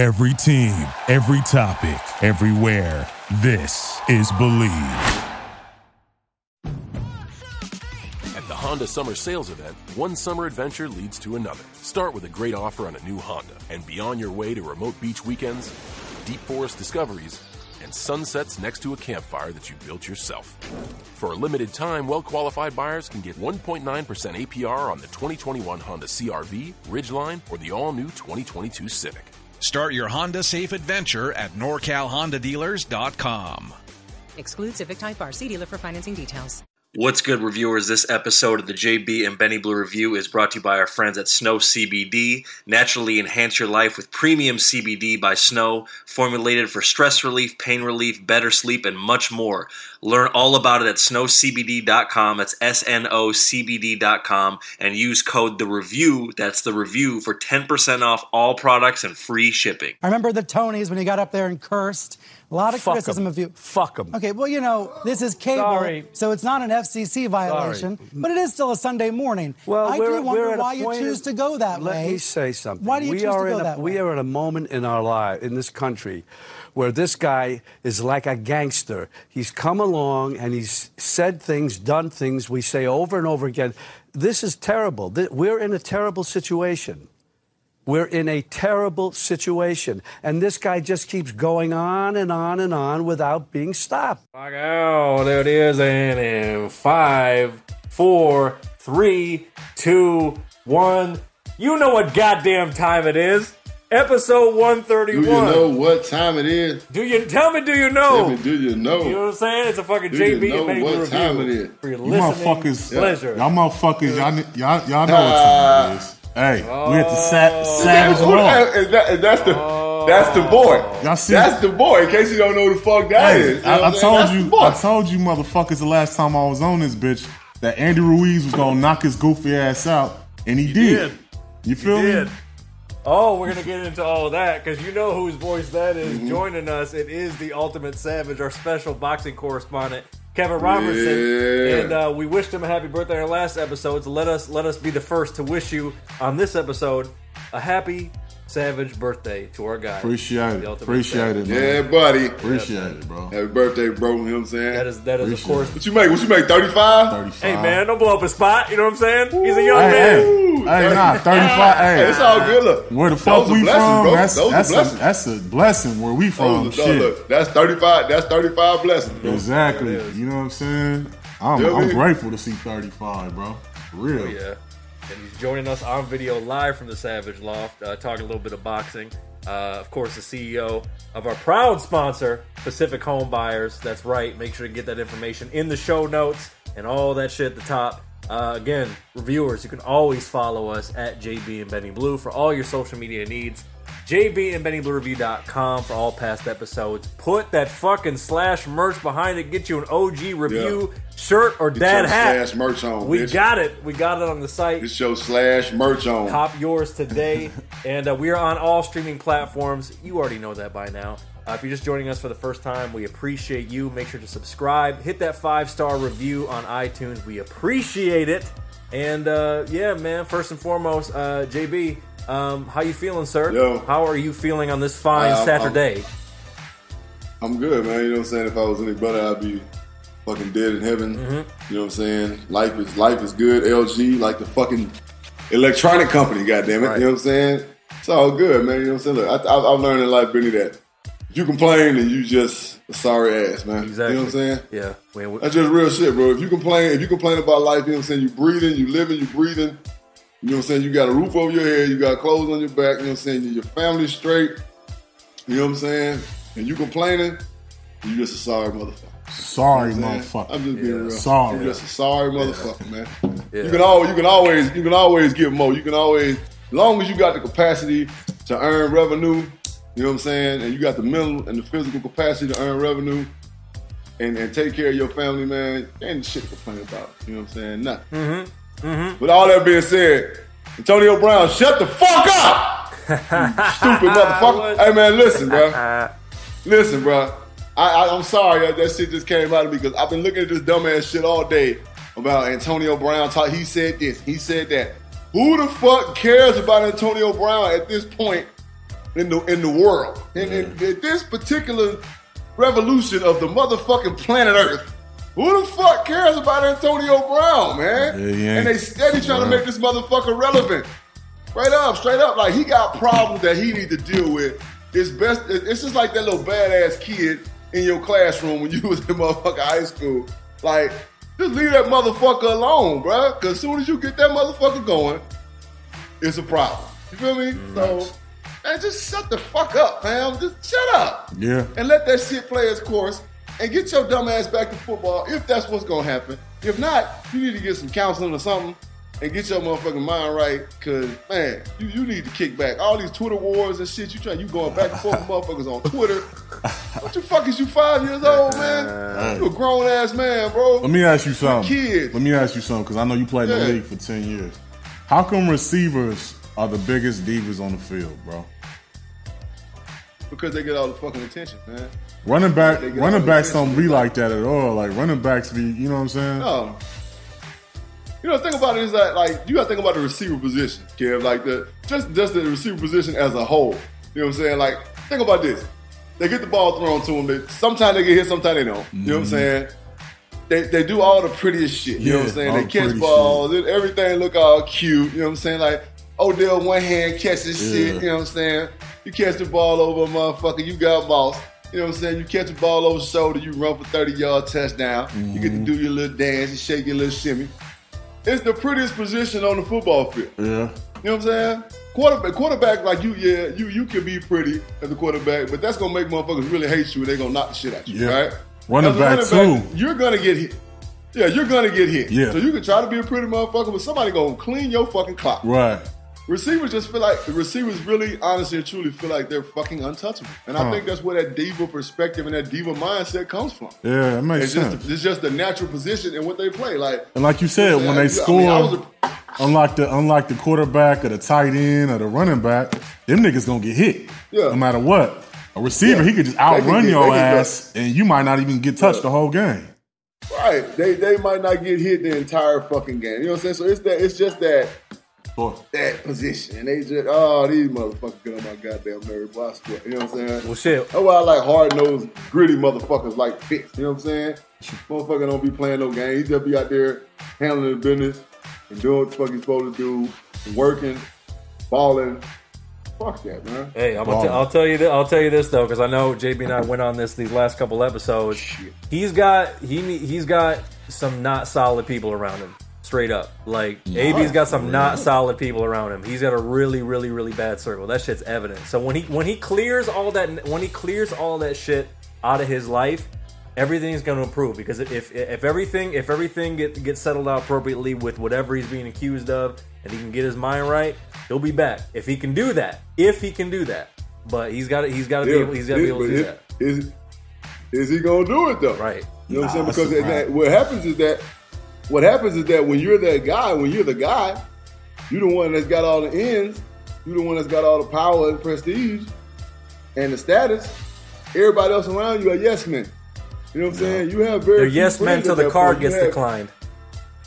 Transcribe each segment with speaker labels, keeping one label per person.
Speaker 1: Every team, every topic, everywhere. This is Believe.
Speaker 2: At the Honda Summer Sales Event, one summer adventure leads to another. Start with a great offer on a new Honda and be on your way to remote beach weekends, deep forest discoveries, and sunsets next to a campfire that you built yourself. For a limited time, well qualified buyers can get 1.9% APR on the 2021 Honda CRV, Ridgeline, or the all new 2022 Civic.
Speaker 3: Start your Honda safe adventure at NorCalHondaDealers.com.
Speaker 4: Exclude Civic Type R. See dealer for financing details.
Speaker 5: What's good, reviewers? This episode of the JB and Benny Blue Review is brought to you by our friends at Sno CBD. Naturally enhance your life with premium CBD by Sno, formulated for stress relief, pain relief, better sleep, and much more. Learn all about it at snocbd.com. That's S N O C B D.com. And use code The Review, that's the review, for 10% off all products and free shipping.
Speaker 6: I remember the Tonys when he got up there and cursed. A lot of
Speaker 7: Fuck 'em.
Speaker 6: criticism of you.
Speaker 7: Fuck 'em.
Speaker 6: Okay, well, you know, this is cable,
Speaker 7: Sorry.
Speaker 6: so it's not an FCC violation, but it is still a Sunday morning.
Speaker 7: Well,
Speaker 6: I
Speaker 7: we're,
Speaker 6: do wonder
Speaker 7: we're at a
Speaker 6: why you
Speaker 7: point
Speaker 6: choose
Speaker 7: of-
Speaker 6: to go that way.
Speaker 7: let
Speaker 6: way.
Speaker 7: me say something.
Speaker 6: Why do you
Speaker 7: we
Speaker 6: choose
Speaker 7: are
Speaker 6: to go
Speaker 7: in a,
Speaker 6: that
Speaker 7: We
Speaker 6: way?
Speaker 7: are at a moment in our life, in this country, where this guy is like a gangster. He's come along and he's said things, done things. We say over and over again, this is terrible. We're in a terrible situation. We're in a terrible situation. And this guy just keeps going on and on and on without being stopped.
Speaker 8: Oh, there it is. And in five, four, three, two, one. You know what goddamn time it is. Episode 131.
Speaker 9: Do
Speaker 8: 131.
Speaker 9: you know what time it is?
Speaker 8: Do you tell me? Do you know?
Speaker 9: Tell me, do you know?
Speaker 8: You know what I'm saying? It's a fucking
Speaker 9: Do you
Speaker 8: JB
Speaker 9: know
Speaker 8: and
Speaker 9: what
Speaker 8: Blue
Speaker 9: time
Speaker 8: review
Speaker 9: it is?
Speaker 8: for your
Speaker 1: You motherfuckers,
Speaker 8: pleasure.
Speaker 1: y'all motherfuckers, y'all, y'all, y'all know what time it is. Hey, we at the sa- oh. Savage
Speaker 9: Who-
Speaker 1: Raw.
Speaker 9: and that- that's the that's the oh. boy.
Speaker 1: Y'all see-
Speaker 9: That's the boy. In case you don't know who the fuck that
Speaker 1: Hey,
Speaker 9: is.
Speaker 1: I, I told you. I told you motherfuckers the last time I was on this bitch that Andy Ruiz was gonna knock his goofy ass out, and he, did.
Speaker 8: did.
Speaker 1: You feel me?
Speaker 8: did. Oh, we're gonna get into all of that because you know whose voice that is.
Speaker 9: Mm-hmm.
Speaker 8: Joining us, it is the Ultimate Savage, our special boxing correspondent, Kevin Robertson.
Speaker 9: Yeah.
Speaker 8: And uh, we wished him a happy birthday in our last episode. So let us let us be the first to wish you on this episode a happy Savage birthday to our guy.
Speaker 1: Appreciate it. Appreciate
Speaker 8: Savage.
Speaker 1: it, man.
Speaker 9: Yeah, buddy.
Speaker 1: Appreciate it, bro.
Speaker 9: Happy birthday, bro. You know what I'm saying?
Speaker 8: That is that is of
Speaker 1: Appreciate
Speaker 8: course.
Speaker 9: what you make? What you make? 35?
Speaker 1: 35.
Speaker 8: Hey man, don't blow up his spot. You know what I'm saying? He's a young
Speaker 1: Hey,
Speaker 8: man.
Speaker 1: hey, hey, nah, 35.
Speaker 9: Hey,
Speaker 1: Hey,
Speaker 9: it's all good. Look,
Speaker 1: where the
Speaker 9: Those
Speaker 1: fuck
Speaker 9: are
Speaker 1: we
Speaker 9: blessings,
Speaker 1: from?
Speaker 9: bro.
Speaker 1: That's,
Speaker 9: Those are
Speaker 1: that's, a,
Speaker 9: blessings.
Speaker 1: that's a blessing where we from.
Speaker 9: Those are-
Speaker 1: Shit.
Speaker 9: look, that's 35. That's 35 blessings. bro.
Speaker 1: Exactly. You know what I'm saying? I'm,
Speaker 9: Yeah,
Speaker 1: I'm
Speaker 9: man.
Speaker 1: grateful to see 35, bro. For real.
Speaker 8: Oh, yeah. And he's joining us on video live from the Savage Loft, uh, talking a little bit of boxing. Uh, of course, the CEO of our proud sponsor, Pacific Home Buyers. That's right. Make sure to get that information in the show notes and all that shit at the top. Uh, again, reviewers, you can always follow us at JB and Benny Blue for all your social media needs. JB and Benny BennyBlueReview.com for all past episodes. Put that fucking slash merch behind it. Get you an OG review shirt or dad hat.
Speaker 9: slash merch on,
Speaker 8: We
Speaker 9: bitch.
Speaker 8: got it. We got it on the site.
Speaker 9: Get your slash merch on.
Speaker 8: Cop yours today. and uh, we are on all streaming platforms. You already know that by now. Uh, if you're just joining us for the first time, we appreciate you. Make sure to subscribe. Hit that five star review on iTunes. We appreciate it. And uh, yeah, man. First and foremost, uh, JB, um, how you feeling, sir?
Speaker 9: Yo.
Speaker 8: How are you feeling on this fine
Speaker 9: Uh, I'm-
Speaker 8: Saturday?
Speaker 9: I'm good, man. You know what I'm saying? If I was any better, I'd be fucking dead in heaven.
Speaker 8: Mm-hmm.
Speaker 9: You know what I'm saying? Life is life is good. LG, like the fucking electronic company. Goddamn it.
Speaker 8: Right.
Speaker 9: You know what I'm saying? It's all good, man. You know what I'm saying? Look, I, I, I've learned in life, Benny, that if you complain, then you just a sorry ass, man.
Speaker 8: Exactly.
Speaker 9: You know what I'm saying?
Speaker 8: Yeah. We-
Speaker 9: That's just real shit, bro. If you complain, if you complain about life, you know what I'm saying? You breathing, you living, you breathing. You know what I'm saying? You got a roof over your head, you got clothes on your back, you know what I'm saying? Your family's straight. You know what I'm saying? And you complaining, you just a sorry motherfucker.
Speaker 1: Sorry,
Speaker 9: You know what I'm saying?
Speaker 1: motherfucker.
Speaker 9: I'm just being real.
Speaker 1: Sorry.
Speaker 9: You're just a sorry motherfucker, man.
Speaker 8: Yeah.
Speaker 9: You can always, you can always, you can always give more. You can always, as long as you got the capacity to earn revenue, you know what I'm saying, and you got the mental and the physical capacity to earn revenue, and, and take care of your family, man. Ain't shit to complain about. You know what I'm saying? Nothing.
Speaker 8: Mm-hmm. Mm-hmm.
Speaker 9: With all that being said, Antonio Brown, shut the fuck up! You stupid motherfucker. hey man, listen, bro. Listen, bro. I, I, I'm sorry that, that shit just came out of me because I've been looking at this dumbass shit all day about Antonio Brown. Talk, he said this, he said that. Who the fuck cares about Antonio Brown at this point in the in the world. In, in, in this particular revolution of the motherfucking planet Earth. Who the fuck cares about Antonio Brown, man?
Speaker 1: Yeah,
Speaker 9: and they steady trying to make this motherfucker relevant. Straight up, straight up. Like he got problems that he need to deal with. It's best. It's just like that little badass kid in your classroom when you was in motherfucking high school. Like, just leave that motherfucker alone, bruh. Cause as soon as you get that motherfucker going, it's a problem. You feel me? Mm. So, man, just shut the fuck up, fam. Just shut up
Speaker 1: Yeah.
Speaker 9: and let that shit play its course and get your dumb ass back to football if that's what's gonna happen. If not, you need to get some counseling or something and get your motherfucking mind right. Cause man, you, you need to kick back. All these Twitter wars and shit, you trying you going back and forth with motherfuckers on Twitter. What the fuck is you five years old, man? You a grown ass man, bro.
Speaker 1: Let me ask you something.
Speaker 9: kids.
Speaker 1: Let me ask you something because I know you played in
Speaker 9: Yeah.
Speaker 1: the league for ten years. How come receivers are the biggest divas on the field, bro?
Speaker 9: Because they get all the fucking attention, man.
Speaker 1: Running back, running backs don't be like that at all. Like running backs be, you know what I'm saying?
Speaker 9: No. You know, the thing about it is that like you gotta think about the receiver position, Kev. Like the just just the receiver position as a whole. You know what I'm saying? Like, think about this. They get the ball thrown to them. They, sometimes they get hit, sometimes they don't. You know what I'm saying? They, they do all the prettiest shit. You know what I'm saying? They catch balls, and everything look all cute. You know what I'm saying? Like Odell one hand catches shit. You know what I'm saying? You catch the ball over a motherfucker, you got boss. You know what I'm saying? You catch the ball over the shoulder, you run for 30 yard touchdown. You get to
Speaker 1: Mm-hmm.
Speaker 9: do your little dance, you shake your little shimmy. It's the prettiest position on the football field.
Speaker 1: Yeah.
Speaker 9: You know what I'm saying? Quarterback, quarterback like you, yeah, you you can be pretty as a quarterback, but that's gonna make motherfuckers really hate you and they're gonna knock the shit out you,
Speaker 1: Yeah.
Speaker 9: right?
Speaker 1: Running
Speaker 9: As a
Speaker 1: back, too.
Speaker 9: you're gonna get hit. Yeah, you're gonna get hit.
Speaker 1: Yeah.
Speaker 9: So you can try to be a pretty motherfucker, but somebody gonna clean your fucking clock.
Speaker 1: Right.
Speaker 9: Receivers just feel like the receivers really, honestly and truly feel like they're fucking untouchable, and I
Speaker 1: Huh.
Speaker 9: think that's where that diva perspective and that diva mindset comes from.
Speaker 1: Yeah, that makes
Speaker 9: It's
Speaker 1: sense.
Speaker 9: just it's just the natural position and what they play. Like
Speaker 1: and like you said, when they
Speaker 9: I
Speaker 1: score,
Speaker 9: mean, I a-
Speaker 1: unlike the unlike the quarterback or the tight end or the running back, them niggas gonna get hit.
Speaker 9: Yeah.
Speaker 1: No matter what. A receiver,
Speaker 9: Yeah.
Speaker 1: he could just outrun
Speaker 9: get-
Speaker 1: your
Speaker 9: they can go-
Speaker 1: ass, and you might not even get touched
Speaker 9: Yeah.
Speaker 1: the whole game.
Speaker 9: Right. They they might not get hit the entire fucking game. You know what I'm saying? So it's that it's just that That position. And they just oh these motherfuckers get on my goddamn nerve. Boy, I. You know what I'm saying?
Speaker 8: Well, shit.
Speaker 9: That's why I like hard nosed, gritty motherfuckers like Fitz. You know what I'm saying? Motherfucker don't be playing no game. He just be out there handling the business and doing what the fuck he's supposed to do, working, balling. Fuck that, man.
Speaker 8: Hey, I'm gonna t- I'll tell you. Th- I'll tell you this though, because I know JB and I went on this these last couple episodes. He's got he he's got some not solid people around him. Straight up, like AB's got some not solid people around him. He's got a really, really, really bad circle. That shit's evident. So when he when he clears all that when he clears all that shit out of his life, everything's going to improve because if if everything if everything get, gets settled out appropriately with whatever he's being accused of and he can get his mind right he'll be back if he can do that if he can do that but he's got to he's got to be able he's got to be able to do that
Speaker 9: Is, is he gonna do it though?
Speaker 8: right
Speaker 9: You know what I'm
Speaker 1: Nah,
Speaker 9: saying? Because
Speaker 1: a
Speaker 9: that, what happens is that what happens is that when you're that guy, when you're the guy, you're the one that's got all the ends, you're the one that's got all the power and prestige and the status. Everybody else around you are yes men. You know what I'm saying? You have very
Speaker 8: they're yes men
Speaker 9: friends
Speaker 8: till the card gets
Speaker 9: have-
Speaker 8: declined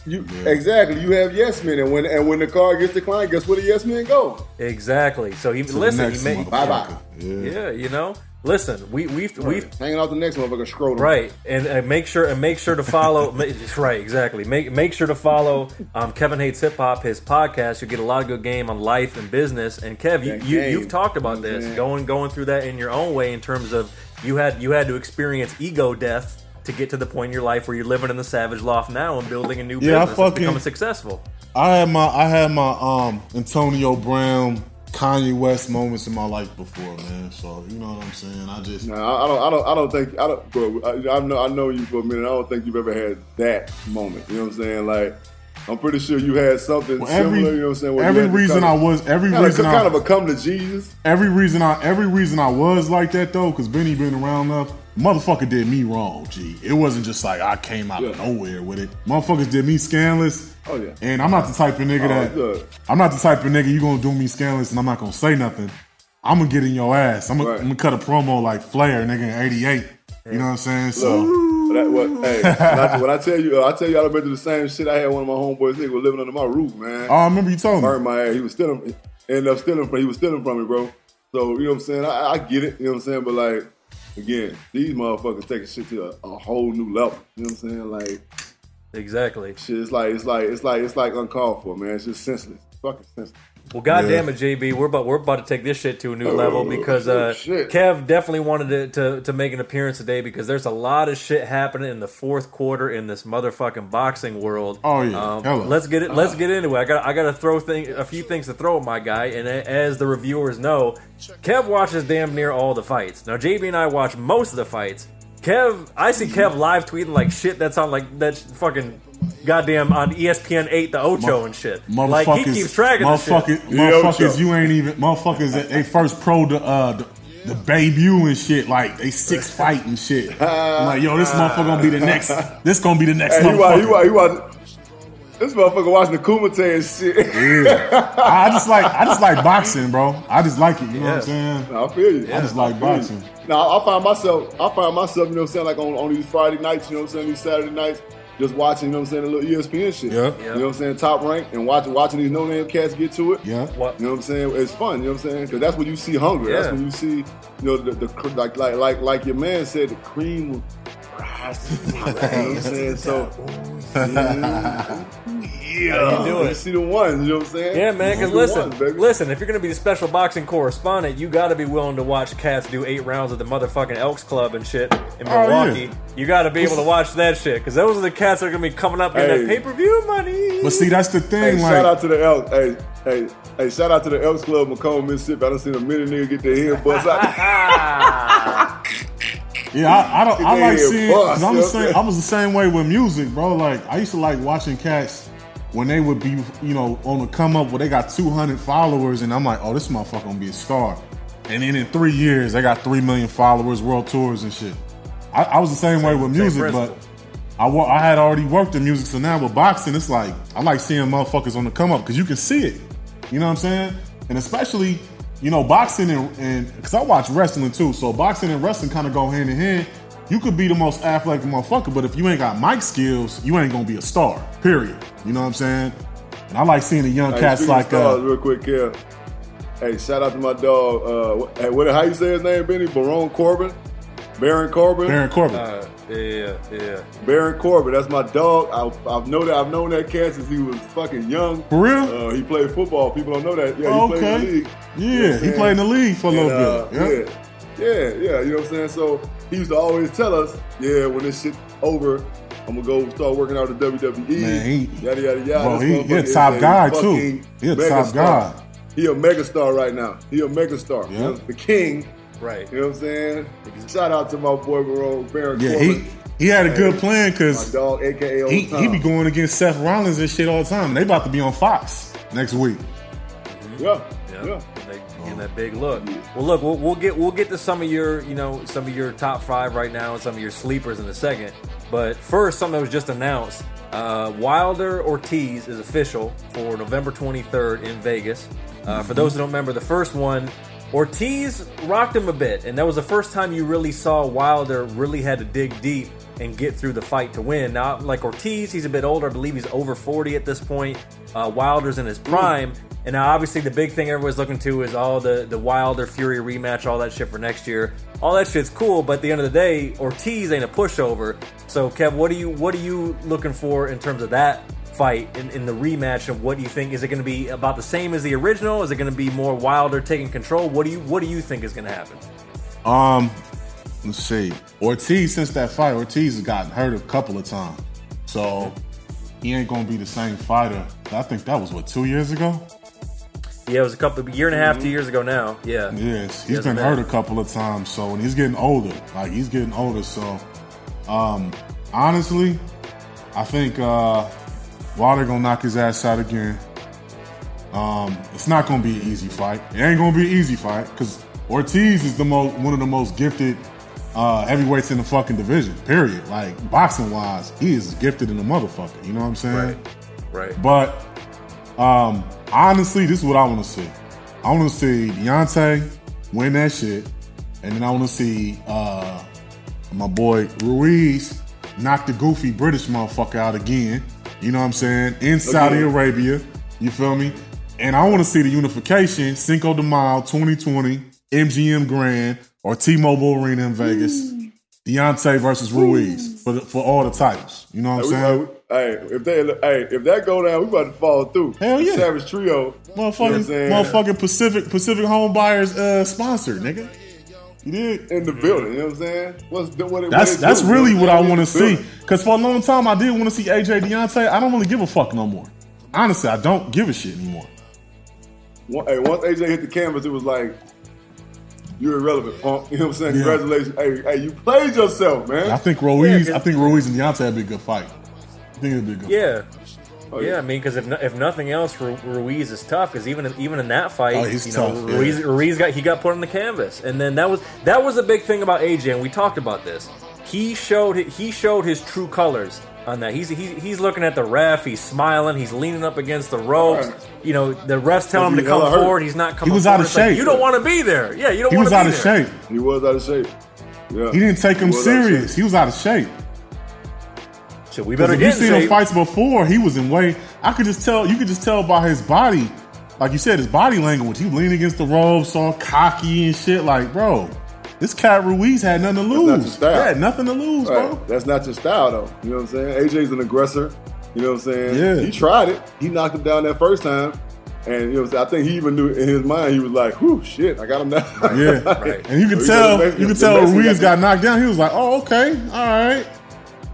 Speaker 9: You exactly. You have yes men, and when and when the card gets declined, guess where the yes men go?
Speaker 8: exactly so he
Speaker 1: To
Speaker 8: listen
Speaker 1: next
Speaker 8: he may.
Speaker 9: Bye-bye.
Speaker 1: Yeah.
Speaker 8: yeah you know listen we we've we've
Speaker 9: Hanging out the next motherfucker scrotum.
Speaker 8: Right, and, and make sure and make sure to follow. right, exactly. Make make sure to follow um, Kevin hates hip hop, his podcast. You get a lot of good game on life and business. And Kev, you,
Speaker 9: That
Speaker 8: you you've talked about this going going through that in your own way in terms of you had you had to experience ego death to get to the point in your life where you're living in the Savage Loft now and building a new
Speaker 1: Yeah, I
Speaker 8: business, and
Speaker 1: fucking-
Speaker 8: becoming successful.
Speaker 1: I had my I had my um Antonio Brown, Kanye West moments in my life before, man. So you know what I'm saying. I just
Speaker 9: No, I don't. I don't. I don't think. I don't, bro. I, I know. I know you for a minute. I don't think you've ever had that moment. You know what I'm saying? Like, I'm pretty sure you had something
Speaker 1: Well, every
Speaker 9: similar. You know what I'm saying? where
Speaker 1: every
Speaker 9: to
Speaker 1: reason I was every
Speaker 9: kind
Speaker 1: reason
Speaker 9: of,
Speaker 1: I
Speaker 9: kind of a come to Jesus.
Speaker 1: every reason I every reason I was like that though, because Benny been around enough. Motherfucker did me wrong, G. It wasn't just like I came out of nowhere with it. Motherfuckers did me scandalous.
Speaker 9: Oh, yeah.
Speaker 1: And I'm not the type of nigga
Speaker 9: Oh,
Speaker 1: that
Speaker 9: good.
Speaker 1: I'm not the type of nigga you gonna do me scandalous and I'm not gonna say nothing. I'm gonna get in your ass. I'm gonna,
Speaker 9: Right.
Speaker 1: I'm gonna cut a promo like Flair, nigga, in '88. You know what I'm saying? So
Speaker 9: Look, that, what, hey, when I, tell you, uh, I tell you, I've been through the same shit. I had one of my homeboys nigga was living under my roof, man.
Speaker 1: oh, I remember you told me.
Speaker 9: Burned my ass. He was stealing. Ended up stealing from. He was stealing from me, bro. So you know what I'm saying? I, I get it. You know what I'm saying? But like again, these motherfuckers taking shit to a, a whole new level. You know what I'm saying? Like
Speaker 8: Exactly.
Speaker 9: shit, it's like it's like it's like it's like uncalled for, man. It's just senseless. Fucking senseless.
Speaker 8: Well, goddamn it, JB, we're about we're about to take this shit to a new level because uh,
Speaker 9: shit.
Speaker 8: Kev definitely wanted to, to to make an appearance today because there's a lot of shit happening in the fourth quarter in this motherfucking boxing world.
Speaker 1: Oh, yeah.
Speaker 8: um, let's get it. Let's get into it. I got I got to throw thing a few things to throw at my guy, and as the reviewers know, Kev watches damn near all the fights. Now JB and I watch most of the fights. Kev, I see Kev live tweeting like shit that's on like that fucking goddamn on ESPN eight the Ocho and shit. Like he keeps track of this shit.
Speaker 1: motherfuckers,
Speaker 9: Yeah,
Speaker 1: motherfuckers,
Speaker 9: sure.
Speaker 1: you ain't even motherfuckers. They first pro the uh the, the debut and shit. Like they six fight and shit. I'm like yo, this motherfucker gonna be the next. This gonna be the next
Speaker 9: Hey, he watch, he
Speaker 1: motherfucker.
Speaker 9: watch, you watch. This motherfucker watching the Kumite and shit.
Speaker 1: Yeah. I just like I just like boxing, bro. I just like it. You know what I'm saying?
Speaker 9: I feel you.
Speaker 1: I just like
Speaker 9: I feel you.
Speaker 1: boxing.
Speaker 9: Now I find myself, I find myself, you know what I'm saying, like on, on these Friday nights, you know what I'm saying, these Saturday nights, just watching, you know what I'm saying, a little ESPN shit.
Speaker 1: Yeah.
Speaker 9: You know what I'm saying, top rank and watching watching these no name cats get to it.
Speaker 1: Yeah.
Speaker 8: What?
Speaker 9: You know what I'm saying? It's fun. You know what I'm saying? Because that's when you see hunger.
Speaker 8: Yeah.
Speaker 9: That's when you see, you know, the, the cr- like like like like your man said, the cream will rise to the top. You know what I'm saying? So. Yeah, yeah.
Speaker 8: you do it.
Speaker 9: see the ones. You know what I'm saying?
Speaker 8: Yeah, man. Because listen,
Speaker 9: ones,
Speaker 8: listen. If you're gonna be the special boxing correspondent, you got to be willing to watch cats do eight rounds of the motherfucking Elks Club and shit in
Speaker 1: Oh,
Speaker 8: Milwaukee.
Speaker 1: yeah.
Speaker 8: You got to be able to watch that shit because those are the cats that are gonna be coming up in
Speaker 9: Hey.
Speaker 8: that pay per view money.
Speaker 1: But see, that's the
Speaker 9: Hey,
Speaker 1: thing.
Speaker 9: shout out to the Elks. Hey, hey, hey, shout out to the Elks Club, McComb, Mississippi. I done seen a minute nigga get their head bust out.
Speaker 1: Yeah, I, I don't. I like seeing. 'cause I'm the same. I was the same way with music, bro. Like I used to like watching cats when they would be, you know, on the come up where they got 200 followers, and I'm like, oh, this motherfucker gonna be a star. And then in three years, they got three million followers, world tours and shit. I, I was the same, way with
Speaker 8: same
Speaker 1: music, but. I I had already worked in music, so now with boxing, it's like I like seeing motherfuckers on the come up because you can see it. You know what I'm saying? And especially, you know, boxing and and because I watch wrestling too, so boxing and wrestling kind of go hand in hand. You could be the most athletic motherfucker, but if you ain't got mic skills, you ain't gonna be a star. Period. You know what I'm saying? And I like seeing the young
Speaker 9: Hey,
Speaker 1: cats like
Speaker 9: stars,
Speaker 1: uh,
Speaker 9: real quick. Hey, shout out to my dog. Uh, hey, what? How you say his name, Benny? Barone Corbin, Baron Corbin,
Speaker 1: Baron Corbin.
Speaker 8: Uh, yeah, yeah.
Speaker 9: Baron Corbin. That's my dog. I, I've known that. I've known that cat since he was fucking young.
Speaker 1: For real?
Speaker 9: Uh, he played football. People don't know that. Yeah, he
Speaker 1: Oh,
Speaker 9: played in the league.
Speaker 1: Yeah,
Speaker 9: You know
Speaker 1: he played in the league for a
Speaker 9: And,
Speaker 1: little
Speaker 9: uh,
Speaker 1: bit. Yeah.
Speaker 9: yeah, yeah, yeah. You know what I'm saying? So he used to always tell us, "Yeah, when this shit over, I'm gonna go start working out at WWE."
Speaker 1: Man, he-
Speaker 9: yada yada yada.
Speaker 1: Bro, he- he a
Speaker 9: motherfucker is
Speaker 1: top guy, too.
Speaker 9: fucking
Speaker 1: He a top
Speaker 9: megastar.
Speaker 1: guy.
Speaker 9: He a megastar right now. He a megastar. You
Speaker 1: Yeah.
Speaker 9: know, the king.
Speaker 8: Right.
Speaker 9: You know what I'm saying? Shout out to my boy Baron Baron
Speaker 1: Yeah,
Speaker 9: Corbin.
Speaker 1: he he had a good plan
Speaker 9: my
Speaker 1: because
Speaker 9: dog, aka
Speaker 1: he,
Speaker 9: Old
Speaker 1: he be going against Seth Rollins and shit all the time. And they about to be on Fox next week.
Speaker 9: Yeah,
Speaker 8: Yeah,
Speaker 9: yeah.
Speaker 8: And they getting that big look. Well, look, we'll, we'll get we'll get to some of your you know some of your top five right now and some of your sleepers in a second. But first, something that was just announced: uh, Wilder Ortiz is official for November 23rd in Vegas. Uh, for those who don't remember, the first one, Ortiz rocked him a bit, and that was the first time you really saw Wilder really had to dig deep and get through the fight to win. Now, like Ortiz, he's a bit older. I believe he's over 40 at this point. Uh, Wilder's in his prime. And now, obviously, the big thing everyone's looking to is all the, the Wilder Fury rematch, all that shit for next year. All that shit's cool, but at the end of the day, Ortiz ain't a pushover. So, Kev, what are you what are you looking for in terms of that fight in, in the rematch? of what do you think is it going to be about the same as the original? Is it going to be more Wilder taking control? What do you what do you think is going to happen?
Speaker 1: Um, let's see. Ortiz, since that fight, Ortiz has gotten hurt a couple of times. So he ain't gonna be the same fighter. I think that was what, two years ago?
Speaker 8: Yeah, it was a couple year and a half, two years ago now. Yeah,
Speaker 1: Yes.
Speaker 8: He
Speaker 1: He's
Speaker 8: hasn't
Speaker 1: been
Speaker 8: been.
Speaker 1: hurt a couple of times. So and he's getting older. Like he's getting older. So um honestly, I think uh Wilder gonna knock his ass out again. Um, it's not gonna be an easy fight. It ain't gonna be an easy fight because Ortiz is the most one of the most gifted uh, heavyweights in the fucking division. Period. Like boxing wise, he is gifted in the motherfucker. You know what I'm saying?
Speaker 8: right, right.
Speaker 1: But um, honestly, this is what I want to see. I want to see Deontay win that shit, and then I want to see uh, my boy Ruiz knock the goofy British motherfucker out again. You know what I'm saying? In Saudi
Speaker 9: Again.
Speaker 1: Arabia. You feel me? And I want to see the unification, Cinco de Mayo 2020 MGM Grand or T-Mobile Arena in Vegas. Deontay versus Ruiz for the, for all the titles. You know what I'm saying?
Speaker 9: Hey, if they, hey, if that go down, we about to fall through.
Speaker 1: Hell yeah.
Speaker 9: Savage Trio, You know
Speaker 1: Motherfucking, motherfucking Pacific Pacific Home Buyers uh, sponsor, nigga. You did.
Speaker 9: in the mm-hmm. building. You know what I'm saying? What's the, what, it-
Speaker 1: That's
Speaker 9: what
Speaker 1: that's
Speaker 9: do,
Speaker 1: really
Speaker 9: you
Speaker 1: what I want to see. Cause for a long time I did want to see AJ Deontay. I don't really give a fuck no more. Honestly, I don't give a shit anymore.
Speaker 9: One- Hey, once AJ hit the canvas, it was like you're irrelevant, punk. You know what I'm saying?
Speaker 1: Yeah.
Speaker 9: Congratulations. Hey, hey, you played yourself, man.
Speaker 1: I think Ruiz.
Speaker 8: Yeah,
Speaker 1: I think Ruiz and Deontay would be a good fight. I think it'd be a good.
Speaker 8: Yeah.
Speaker 9: Oh,
Speaker 8: yeah, I mean, because if, no, if nothing else, Ruiz is tough. Because even in, even in that fight,
Speaker 1: Oh, he's
Speaker 8: you know,
Speaker 1: tough, yeah.
Speaker 8: Ruiz, Ruiz got he got put on the canvas, and then that was that was a big thing about AJ, and we talked about this. He showed he showed his true colors on that. He's he, he's looking at the ref, he's smiling, he's leaning up against the ropes.
Speaker 9: Right.
Speaker 8: You know, the refs tell him to come
Speaker 9: hella hurt.
Speaker 8: forward. He's not coming.
Speaker 1: He was out of
Speaker 8: It's like,
Speaker 1: shape.
Speaker 8: you don't want to be there. Yeah, you don't
Speaker 1: He
Speaker 8: want
Speaker 1: was
Speaker 8: to be
Speaker 1: out of
Speaker 8: there.
Speaker 1: shape.
Speaker 9: He was out of shape. Yeah.
Speaker 1: He didn't take him
Speaker 9: was out of
Speaker 1: serious. He was out of shape.
Speaker 8: So we better
Speaker 1: if you
Speaker 8: get in
Speaker 1: seen him fights before, he was in way. I could just tell. You could just tell by his body, like you said, his body language. He leaned against the ropes, all cocky and shit. Like, bro, this cat Ruiz had nothing to
Speaker 9: not your
Speaker 1: lose.
Speaker 9: style.
Speaker 1: He had nothing to lose,
Speaker 9: Right.
Speaker 1: bro.
Speaker 9: That's not your style, though. You know what I'm saying? AJ's an aggressor. You know what I'm saying?
Speaker 1: Yeah.
Speaker 9: He tried it. He knocked him down that first time. And you know what I'm saying? I think he even knew in his mind, he was like, whew, shit, I got him down.
Speaker 1: Yeah,
Speaker 8: Right.
Speaker 1: and you could
Speaker 9: So
Speaker 1: tell. You could tell Ruiz
Speaker 9: got
Speaker 1: got knocked down. He was like, "Oh, okay, all right."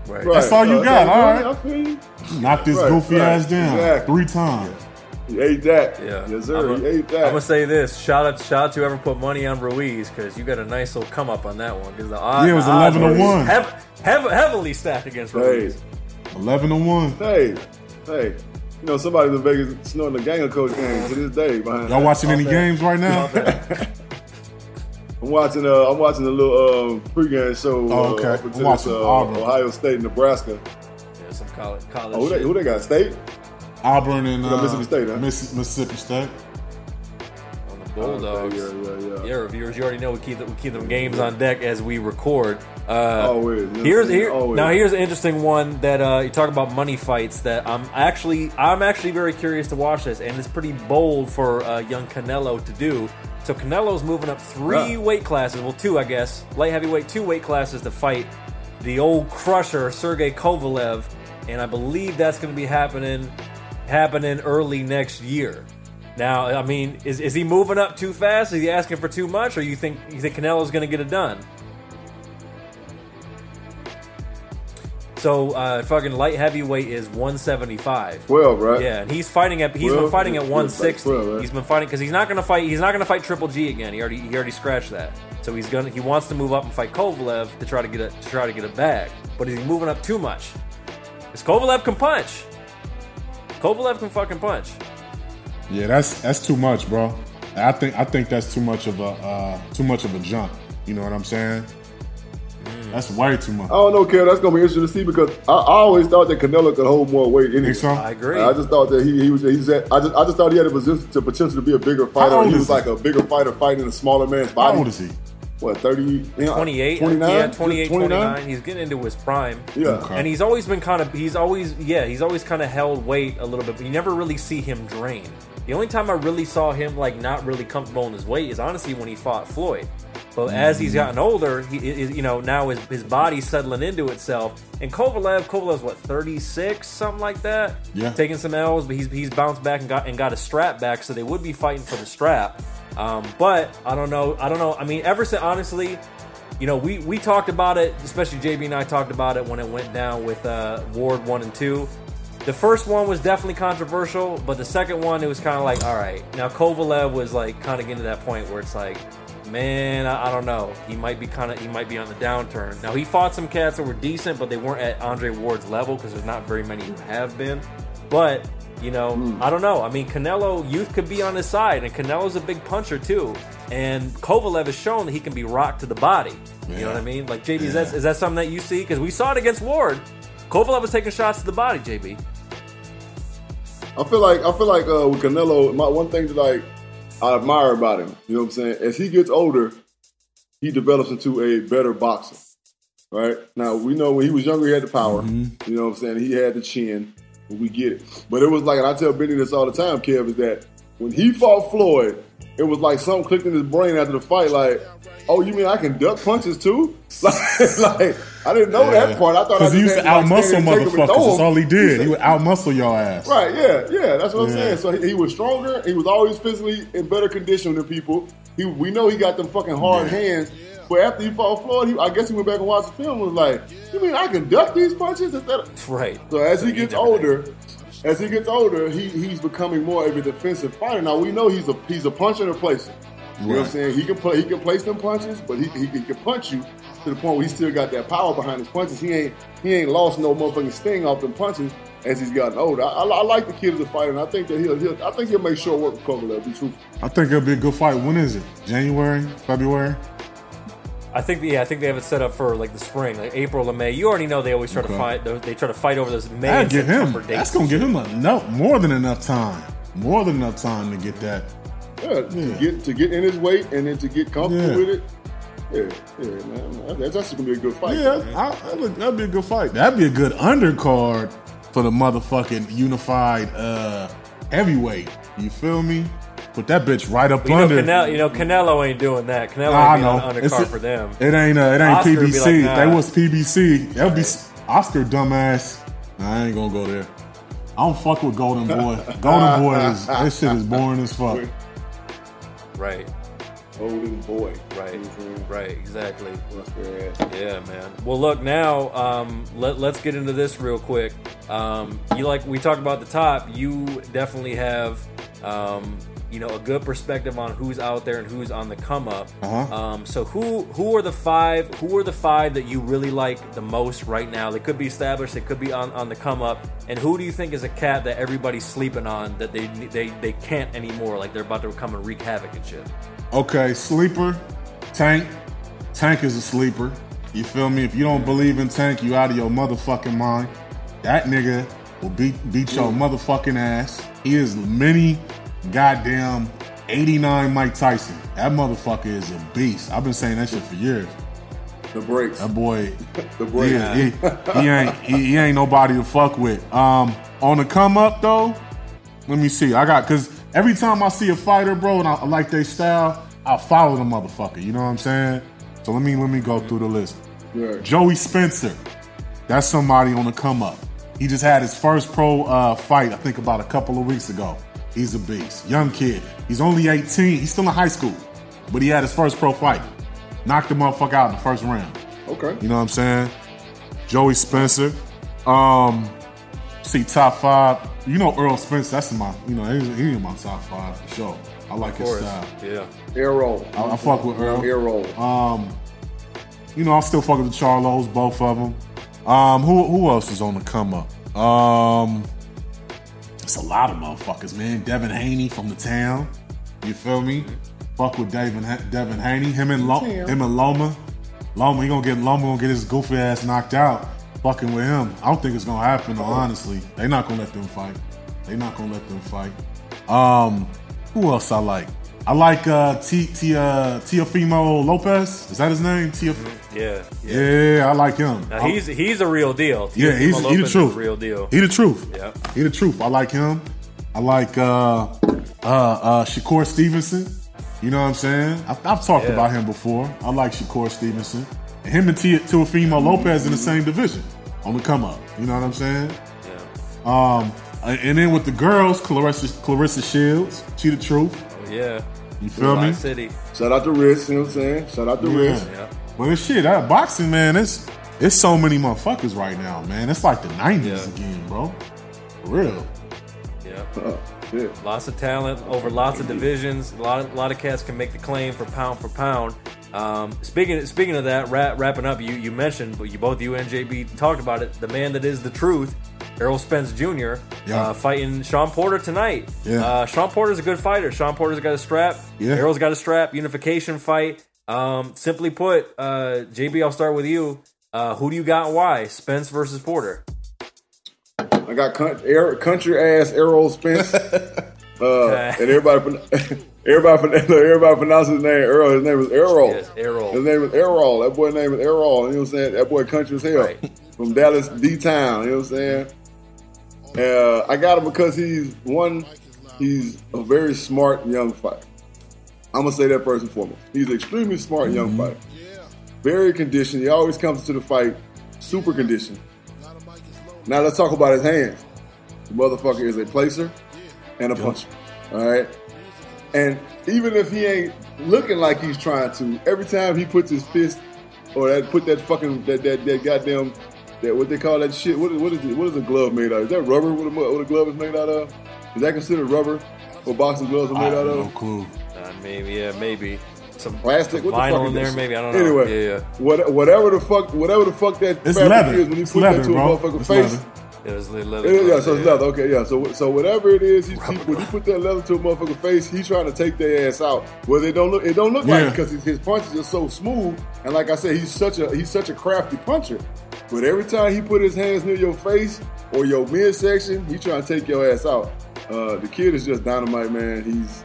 Speaker 8: Right.
Speaker 9: Right.
Speaker 1: That's all you
Speaker 9: Uh,
Speaker 1: got,
Speaker 9: all right.
Speaker 1: all
Speaker 9: yeah,
Speaker 1: right.
Speaker 9: I feel you.
Speaker 1: Knocked this
Speaker 9: Right,
Speaker 1: goofy
Speaker 9: right,
Speaker 1: ass down
Speaker 9: exactly.
Speaker 1: three times.
Speaker 9: He ate that.
Speaker 8: Yeah,
Speaker 9: Yes, sir.
Speaker 8: I'm
Speaker 9: he ate that.
Speaker 8: gonna say this: shout out, shout out to whoever put money on Ruiz because you got a nice little come up on that one. Because the odds,
Speaker 1: Yeah, it was
Speaker 8: the
Speaker 1: 11 to 1.
Speaker 8: hev- hev- heavily stacked against
Speaker 9: hey,
Speaker 8: Ruiz.
Speaker 1: Eleven to one.
Speaker 9: hey, hey. You know, somebody in Vegas snorting a gang of coach game to this day. Behind
Speaker 1: Y'all watching any
Speaker 8: bad.
Speaker 1: games right now?
Speaker 9: I'm watching. Uh, I'm watching a little um, pregame show.
Speaker 1: Oh, okay.
Speaker 9: Uh,
Speaker 1: I'm watching
Speaker 9: uh,
Speaker 1: Auburn.
Speaker 9: Ohio State, Nebraska.
Speaker 8: Yeah, some college, college
Speaker 9: Oh, who, they, who they got? State.
Speaker 1: Auburn and uh,
Speaker 9: Mississippi State, huh?
Speaker 1: Miss- Mississippi State.
Speaker 8: on the Bulldogs.
Speaker 9: Yeah, yeah, yeah.
Speaker 8: Yeah, reviewers, you already know we keep the, we keep them games on deck as we record. Uh,
Speaker 9: Always. You know what I'm
Speaker 8: Here's here
Speaker 9: Always.
Speaker 8: now. Here's an interesting one that uh, you talk about money fights. That I'm actually I'm actually very curious to watch this, and it's pretty bold for uh, young Canelo to do. So Canelo's moving up three
Speaker 9: Yeah.
Speaker 8: weight classes, well two I guess, light heavyweight, two weight classes to fight the old crusher Sergey Kovalev, and I believe that's going to be happening happening early next year. Now, I mean, is, is he moving up too fast? Is he asking for too much, or you think you think Canelo's going to get it done? So, uh, fucking light heavyweight is 175.
Speaker 9: 12, right?
Speaker 8: Yeah, and he's fighting at he's been fighting at 160.
Speaker 9: like 12, right?
Speaker 8: He's been fighting because he's not gonna fight. He's not gonna fight Triple G again. He already he already scratched that. So he's gonna he wants to move up and fight Kovalev to try to get a to try to get a bag. But is he moving up too much? Because Kovalev can punch. Kovalev can fucking punch.
Speaker 1: Yeah, that's that's too much, bro. I think I think that's too much of a uh, too much of a jump. You know what I'm saying? Mm. That's way too much.
Speaker 9: I don't know, Kev. That's gonna be interesting to see because I, I always thought that Canelo could hold more weight. Anyway.
Speaker 1: Think so?
Speaker 8: I agree.
Speaker 9: I just thought that he, he was he said I just I just thought he had a position to potential to be a bigger fighter. He was
Speaker 1: he?
Speaker 9: like a bigger fighter fighting a smaller man's
Speaker 1: How
Speaker 9: body.
Speaker 1: old is he?
Speaker 9: What thirty? You know,
Speaker 8: 28,
Speaker 9: 29?
Speaker 8: yeah, 28,
Speaker 9: 29?
Speaker 8: 29. He's getting into his prime.
Speaker 9: Yeah.
Speaker 1: Okay.
Speaker 8: And he's always been kind of, he's always, yeah, he's always kind of held weight a little bit, but you never really see him drain. The only time I really saw him like not really comfortable in his weight is honestly when he fought Floyd. But as he's gotten older, he is, you know, now his, his body's settling into itself. And Kovalev, Kovalev's what, 36, something like that?
Speaker 1: Yeah.
Speaker 8: Taking some L's, but he's, he's bounced back and got and got a strap back, so they would be fighting for the strap. Um, but I don't know. I don't know. I mean, ever since honestly, you know, we we talked about it, especially JB and I talked about it when it went down with uh, Ward one and two. The first one was definitely controversial, but the second one it was kind of like, all right. Now Kovalev was like kind of getting to that point where it's like, man, I, I don't know. He might be kind of he might be on the downturn. Now he fought some cats that were decent, but they weren't at Andre Ward's level because there's not very many who have been. But you know, I don't know. I mean, Canelo youth could be on his side, and Canelo's a big puncher too. And Kovalev has shown that he can be rocked to the body. You know what I mean? Like JB, is that is that something that you see? Because we saw it against Ward. Kovalev was taking shots to the body. JB.
Speaker 9: I feel like I feel like uh, with Canelo, my one thing that like I admire about him, you know what I'm saying? As he gets older, he develops into a better boxer. Right now, we know when he was younger, he had the power.
Speaker 1: Mm-hmm.
Speaker 9: You know what I'm saying? He had the chin. We get it, but it was like, and I tell Benny this all the time, Kev, is that when he fought Floyd, it was like something clicked in his brain after the fight. Like, oh, you mean I can duck punches too? Like, like I didn't know that part. I thought I
Speaker 1: Because he used to
Speaker 9: had like,
Speaker 1: outmuscle
Speaker 9: stand there and take him and
Speaker 1: motherfuckers. That's all he did.
Speaker 9: said-
Speaker 1: He would out outmuscle your ass.
Speaker 9: Right, yeah, yeah, that's what I'm saying. So he, he was stronger. He was always physically in better condition than people. He, we know he got them fucking hard
Speaker 1: Yeah.
Speaker 9: hands. But after he fought Floyd, he, I guess he went back and watched the film. and Was like, you mean I can duck these punches? Instead of,
Speaker 8: Right.
Speaker 9: so as he
Speaker 8: He
Speaker 9: gets
Speaker 8: never
Speaker 9: older, as he gets older, he, he's becoming more of a defensive fighter. Now we know he's a he's a puncher and a placer. You know what I'm saying? He can play, he can place them punches, but he, he, he can punch you to the point where he still got that power behind his punches. He ain't he ain't lost no motherfucking sting off them punches as he's gotten older. I, I, I like the kid as a fighter, and I think that he'll, he'll I think he'll make sure work with Kovalev. Be truthful.
Speaker 1: I think it'll be a good fight. When is it? January? February?
Speaker 8: I think yeah, I think they have it set up for like the spring, like April or May. You already know they always try to fight. They they try to fight over those May
Speaker 1: That'll
Speaker 8: and
Speaker 1: give him.
Speaker 8: Dates.
Speaker 1: That's gonna give him enough, more than enough time. More than enough time to get that.
Speaker 9: Yeah, to get to get in his weight and then to get comfortable
Speaker 1: Yeah.
Speaker 9: with it. Yeah, yeah, man. That's, that's gonna be a good fight.
Speaker 1: Yeah, I, that would, that'd be a good fight. That'd be a good undercard for the motherfucking unified uh, heavyweight. You feel me? Put that bitch right up
Speaker 8: You know,
Speaker 1: under.
Speaker 8: Canelo, you know, Canelo ain't doing that. Canelo
Speaker 1: Nah, I
Speaker 8: ain't being
Speaker 1: know.
Speaker 8: undercard for them.
Speaker 1: It ain't. Uh, it ain't
Speaker 8: Oscar
Speaker 1: PBC.
Speaker 8: like, nah.
Speaker 1: They was PBC. That would be Oscar dumbass. Nah, I ain't gonna go there. I don't fuck with Golden Boy. Golden Boy is that shit is boring as fuck.
Speaker 8: Right,
Speaker 9: Golden boy.
Speaker 8: right,
Speaker 9: Mhm.
Speaker 8: right, exactly.
Speaker 9: That's where.
Speaker 8: Yeah, man. Well, look now. Um, let Let's get into this real quick. Um, you like we talked about the top. You definitely have, um, you know, a good perspective on who's out there and who's on the come up.
Speaker 1: Uh-huh.
Speaker 8: Um, so who who are the five? Who are the five that you really like the most right now? They could be established. They could be on, on the come up. And who do you think is a cat that everybody's sleeping on that they they they can't anymore? Like they're about to come and wreak havoc and shit.
Speaker 1: Okay, sleeper, Tank. Tank is a sleeper. You feel me? If you don't believe in Tank, you out of your motherfucking mind. That nigga will beat beat your motherfucking ass. He is mini goddamn 89 Mike Tyson. That motherfucker is a beast. I've been saying that shit for years.
Speaker 9: The breaks.
Speaker 1: That boy,
Speaker 9: The breaks.
Speaker 1: yeah, he, he ain't he, he ain't nobody to fuck with. Um, on the come up though, let me see. I got because every time I see a fighter, bro, and I, I like their style, I follow the motherfucker. You know what I'm saying? So let me let me go through the list.
Speaker 9: Yeah.
Speaker 1: Joey Spencer, that's somebody on the come up. He just had his first pro uh, fight, I think, about a couple of weeks ago. He's a beast, young kid. He's only 18. He's still in high school, but he had his first pro fight. Knocked the motherfucker out in the first round.
Speaker 9: Okay.
Speaker 1: You know what I'm saying? Joey Spencer. Um, see top five. You know Earl Spencer. That's in my. You know he's, he's in my top five for sure. I like his style.
Speaker 8: Yeah.
Speaker 9: Arrow.
Speaker 1: I, I fuck with Earl.
Speaker 9: Arrow.
Speaker 1: Um, you know I'm still fuck with the Charlos, both of them. Um, who who else is on the come up? Um, it's a lot of motherfuckers, man. Devin Haney from the town. You feel me? Fuck with Devin Devin Haney. Him and Lo- him and Loma. Loma, he gonna get Loma gonna get his goofy ass knocked out. Fucking with him. I don't think it's gonna happen. Though, honestly, they not gonna let them fight. They not gonna let them fight. Um, who else I like? I like uh, T T uh, Teofimo Lopez. Is that his name?
Speaker 8: Yeah. Yeah.
Speaker 1: yeah, I like him.
Speaker 8: Now he's he's a real deal.
Speaker 1: yeah, he's he the truth.
Speaker 8: real deal.
Speaker 1: He the truth.
Speaker 8: Yeah.
Speaker 1: He the truth. I like him. I like uh uh uh Shakur Stevenson. You know what I'm saying? I've, I've talked
Speaker 8: Yeah.
Speaker 1: about him before. I like Shakur Stevenson. And him and T- Teofimo Lopez in the same division on the come up. You know what I'm saying?
Speaker 8: Yeah.
Speaker 1: Um, and then with the girls, Claressa Claressa Shields. She the truth.
Speaker 8: Oh, yeah.
Speaker 1: You feel me?
Speaker 8: Live City.
Speaker 9: Shout out to Riz, you know what I'm saying? Shout out to Riz.
Speaker 1: Yeah.
Speaker 8: Yeah.
Speaker 1: Well, it's shit. That boxing, man, it's it's so many motherfuckers right now, man. It's like the '90s
Speaker 8: Yeah.
Speaker 1: again, bro. For real.
Speaker 8: Yeah.
Speaker 9: Uh, yeah.
Speaker 8: Lots of talent over lots of divisions. A lot of, a lot of cats can make the claim for pound for pound. Um, speaking speaking of that, wrap, wrapping up, you you mentioned, but you both you and JB talked about it. The man that is the truth, Errol Spence Jr.
Speaker 1: Yeah.
Speaker 8: Uh, fighting Shawn Porter tonight.
Speaker 1: Yeah.
Speaker 8: Uh, Shawn Porter's a good fighter. Shawn Porter's got a strap.
Speaker 1: Yeah.
Speaker 8: Errol's got a strap. Unification fight. Um, simply put, uh, JB, I'll start with you. Uh, who do you got? and Why Spence versus Porter?
Speaker 9: I got cunt- air, country ass Errol Spence. Uh, and everybody, pron- everybody, everybody pronounces his name Earl. His name is Errol.
Speaker 8: Yes, Errol.
Speaker 9: His name is Errol. That boy name is Errol. You know what I'm saying? That boy country as hell.
Speaker 8: Right.
Speaker 9: From Dallas D Town. You know what I'm saying? Uh, I got him because he's one. he's a very smart young fighter. I'm gonna say that first and foremost. He's an extremely smart young fighter. Very conditioned. He always comes to the fight super conditioned. Now let's talk about his hands. The motherfucker is a placer and a puncher. All right. And even if he ain't looking like he's trying to, every time he puts his fist or that put that fucking that that, that goddamn that what they call that shit. What is what is it? What is a glove made out of? Is that rubber? What a, what a glove is made out of? Is that considered rubber? What boxing gloves are
Speaker 1: I
Speaker 9: made
Speaker 1: have
Speaker 9: out
Speaker 1: no
Speaker 9: of?
Speaker 1: clue.
Speaker 8: Uh, maybe, yeah, maybe some
Speaker 9: Plastic,
Speaker 8: some
Speaker 9: what the
Speaker 8: vinyl in there.
Speaker 9: shit?
Speaker 8: Maybe I don't know.
Speaker 9: Anyway,
Speaker 8: yeah, yeah.
Speaker 9: what, whatever the fuck, whatever the fuck that
Speaker 1: It's
Speaker 9: fabric
Speaker 1: leather.
Speaker 9: is when you put
Speaker 1: leather,
Speaker 9: that to a
Speaker 1: bro.
Speaker 9: motherfucker's face.
Speaker 1: leather.
Speaker 8: Yeah, it's le- leather.
Speaker 9: Yeah, yeah,
Speaker 8: gloves,
Speaker 9: so it's leather. Okay, yeah. So so whatever it is, he's, he, when you put that leather to a motherfucker's face, he's trying to take their ass out. Well, it don't look it don't look like
Speaker 1: Yeah.
Speaker 9: it because his, his punches are so smooth. And like I said, he's such a he's such a crafty puncher. But every time he put his hands near your face or your midsection, he trying to take your ass out. Uh, the kid is just dynamite, man. He's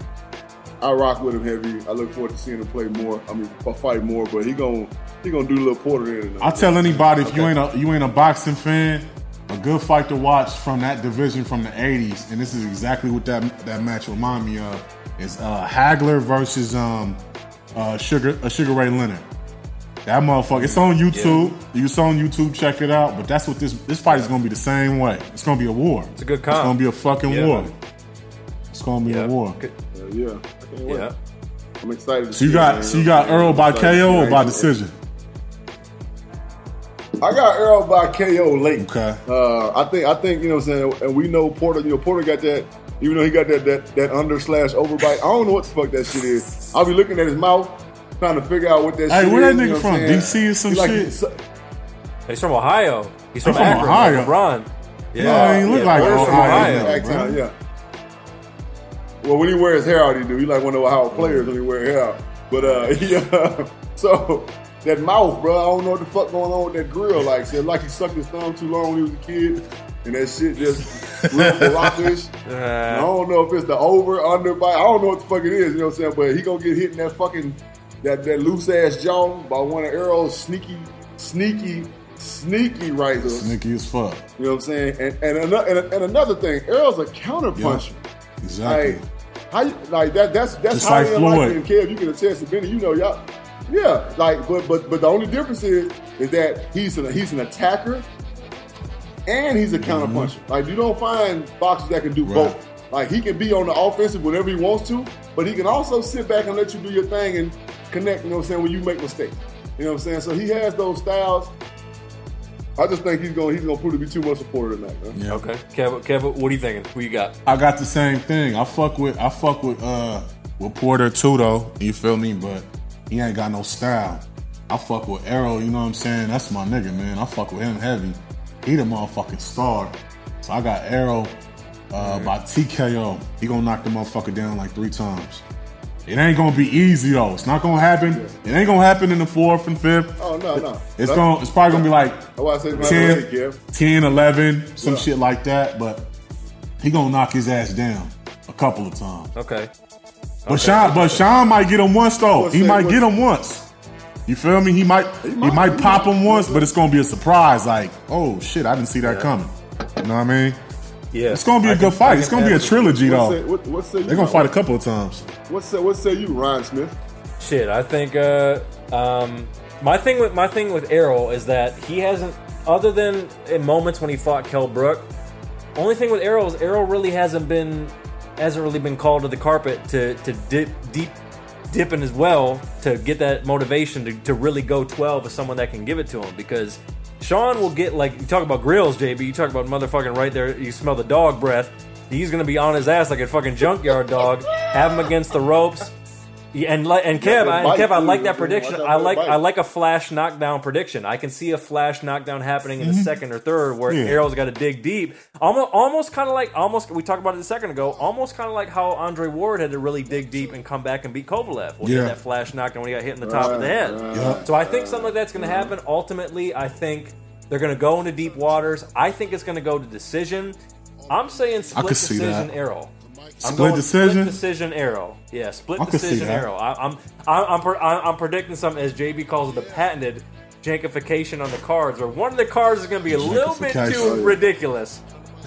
Speaker 9: I rock with him heavy. I look forward to seeing him play more. I mean, fight more. But he gon' he gonna do a little Porter in.
Speaker 1: I tell anybody if you ain't a you ain't a boxing fan, a good fight to watch from that division from the '80s, and this is exactly what that that match remind me of is uh, Hagler versus um, uh, Sugar uh, Sugar Ray Leonard. That motherfucker. It's on YouTube. It's on YouTube. Check it out. But that's what this this fight is gonna be the same way. It's gonna be a war.
Speaker 8: It's a good
Speaker 1: It's gonna be a fucking
Speaker 8: Yeah.
Speaker 1: war. It's gonna be
Speaker 8: Yeah.
Speaker 1: a war.
Speaker 9: Uh, yeah, I can't wait.
Speaker 8: Yeah.
Speaker 9: I'm excited. To
Speaker 1: So you
Speaker 9: see it,
Speaker 1: got
Speaker 9: man.
Speaker 1: so you got Earl by KO or by decision?
Speaker 9: I got Earl by KO late.
Speaker 1: Okay.
Speaker 9: Uh, I think I think you know what I'm saying, and we know Porter. You know Porter got that. Even though he got that that that under slash overbite, I don't know what the fuck that shit is. I'll be looking at his mouth, trying to figure out what that.
Speaker 1: Shit Hey,
Speaker 9: shit
Speaker 1: where that
Speaker 9: is, you
Speaker 1: nigga
Speaker 9: know
Speaker 1: from?
Speaker 9: I'm?
Speaker 1: DC or some
Speaker 9: He like-
Speaker 1: shit?
Speaker 9: he's-
Speaker 8: He's from Ohio. He's from,
Speaker 1: from
Speaker 8: Akron,
Speaker 1: Ohio.
Speaker 8: like LeBron.
Speaker 1: Yeah, he look like
Speaker 8: Porter's from
Speaker 1: Ohio.
Speaker 8: Ohio.
Speaker 9: Act yeah. Well, when he wears hair out, he do. He like one of our players when he wear hair out. But uh, yeah. So that mouth, bro, I don't know what the fuck going on with that grill. Like, said like he sucked his thumb too long when he was a kid, and that shit just real Barack-ish. I don't know if it's the over under bite. I don't know what the fuck it is. You know what I'm saying? But he gonna get hit in that fucking that that loose ass jaw by one of Arrow's sneaky, sneaky, sneaky right.
Speaker 1: Sneaky as fuck.
Speaker 9: You know what I'm saying? And and, another, and, and another thing, Errol's a counter puncher.
Speaker 1: Exactly.
Speaker 9: Like how you, like that? That's that's
Speaker 1: Just
Speaker 9: highly
Speaker 1: like
Speaker 9: unlikely.
Speaker 1: Floyd.
Speaker 9: And Kev, you can attest to Benny. You know, y'all. Yeah, like but but but the only difference is is that he's an he's an attacker and he's a counter puncher. Like you don't find boxers that can do
Speaker 1: Mm-hmm. Right.
Speaker 9: both. Like he can be on the offensive whenever he wants to, but he can also sit back and let you do your thing and connect. You know what I'm saying? When you make mistakes, you know what I'm saying. So he has those styles. I just think he's going he's going to prove to be too much supporter tonight. Man.
Speaker 1: Yeah.
Speaker 8: Okay, Kev, Kev, what are you thinking? Who you got?
Speaker 1: I got the same thing. I fuck with I fuck with uh with Porter too though. You feel me? But he ain't got no style. I fuck with Arrow, you know what I'm saying? That's my nigga, man. I fuck with him heavy. He the motherfucking star. So I got Arrow uh, by TKO. He gonna knock the motherfucker down like three times. It ain't gonna be easy though. It's not gonna happen. It ain't gonna happen in the fourth and fifth.
Speaker 9: Oh no no.
Speaker 1: It's
Speaker 9: That-
Speaker 1: gonna. It's probably gonna be like
Speaker 9: That's why I say
Speaker 1: 10,
Speaker 9: not
Speaker 1: 10, 11, some
Speaker 9: Yeah.
Speaker 1: shit like that. But he gonna knock his ass down a couple of times.
Speaker 8: Okay.
Speaker 1: But Shawn, but Shawn might get him once though. He
Speaker 9: that-
Speaker 1: might get him once. You feel me? He might. He might,
Speaker 9: might,
Speaker 1: pop
Speaker 9: might.
Speaker 1: him once, but it's gonna be a surprise. Like, oh shit, I didn't see that coming. You know what I mean?
Speaker 8: Yeah.
Speaker 1: It's gonna be a
Speaker 8: I
Speaker 1: good
Speaker 8: can-
Speaker 1: fight. It's gonna be a trilogy
Speaker 9: What
Speaker 1: though.
Speaker 9: say, what, what say?
Speaker 1: They're gonna fight a couple of times.
Speaker 9: What say, what say you, Ryan Smith?
Speaker 8: Shit, I think uh, um, my thing with my thing with Errol is that he hasn't, other than in moments when he fought Kell Brook. Only thing with Errol is Errol really hasn't been hasn't really been called to the carpet to to dip deep dip in as well to get that motivation to, to really go 12 with someone that can give it to him because Shawn will get like you talk about grills, JB. You talk about motherfucking right there. You smell the dog breath. He's gonna be on his ass like a fucking junkyard dog. Have him against the ropes. Yeah, and like and Kev, I, and Kev, I like that prediction.
Speaker 9: watch
Speaker 8: I like
Speaker 9: bite.
Speaker 8: I like a flash knockdown prediction. I can see a flash knockdown happening in the second or third where
Speaker 1: Yeah.
Speaker 8: Arrow's got to dig deep. Almost, almost kind of like almost we talked about it a second ago. Almost kind of like how Andre Ward had to really dig deep and come back and beat Kovalev when he
Speaker 1: Yeah.
Speaker 8: had that flash knockdown when he got hit in the top of the head.
Speaker 1: Yeah.
Speaker 8: So I think something like that's going to happen. Ultimately, I think they're going to go into deep waters. I think it's going to go to decision. I'm saying split
Speaker 1: could see
Speaker 8: decision
Speaker 1: that.
Speaker 8: arrow. I'm
Speaker 1: Split
Speaker 8: going
Speaker 1: decision?
Speaker 8: Split decision arrow. Yeah, split
Speaker 1: I
Speaker 8: decision arrow. I, I'm I'm I'm, per, I'm I'm predicting something as JB calls it the patented jankification on the cards, where one of the cards is going to be a little bit too ridiculous.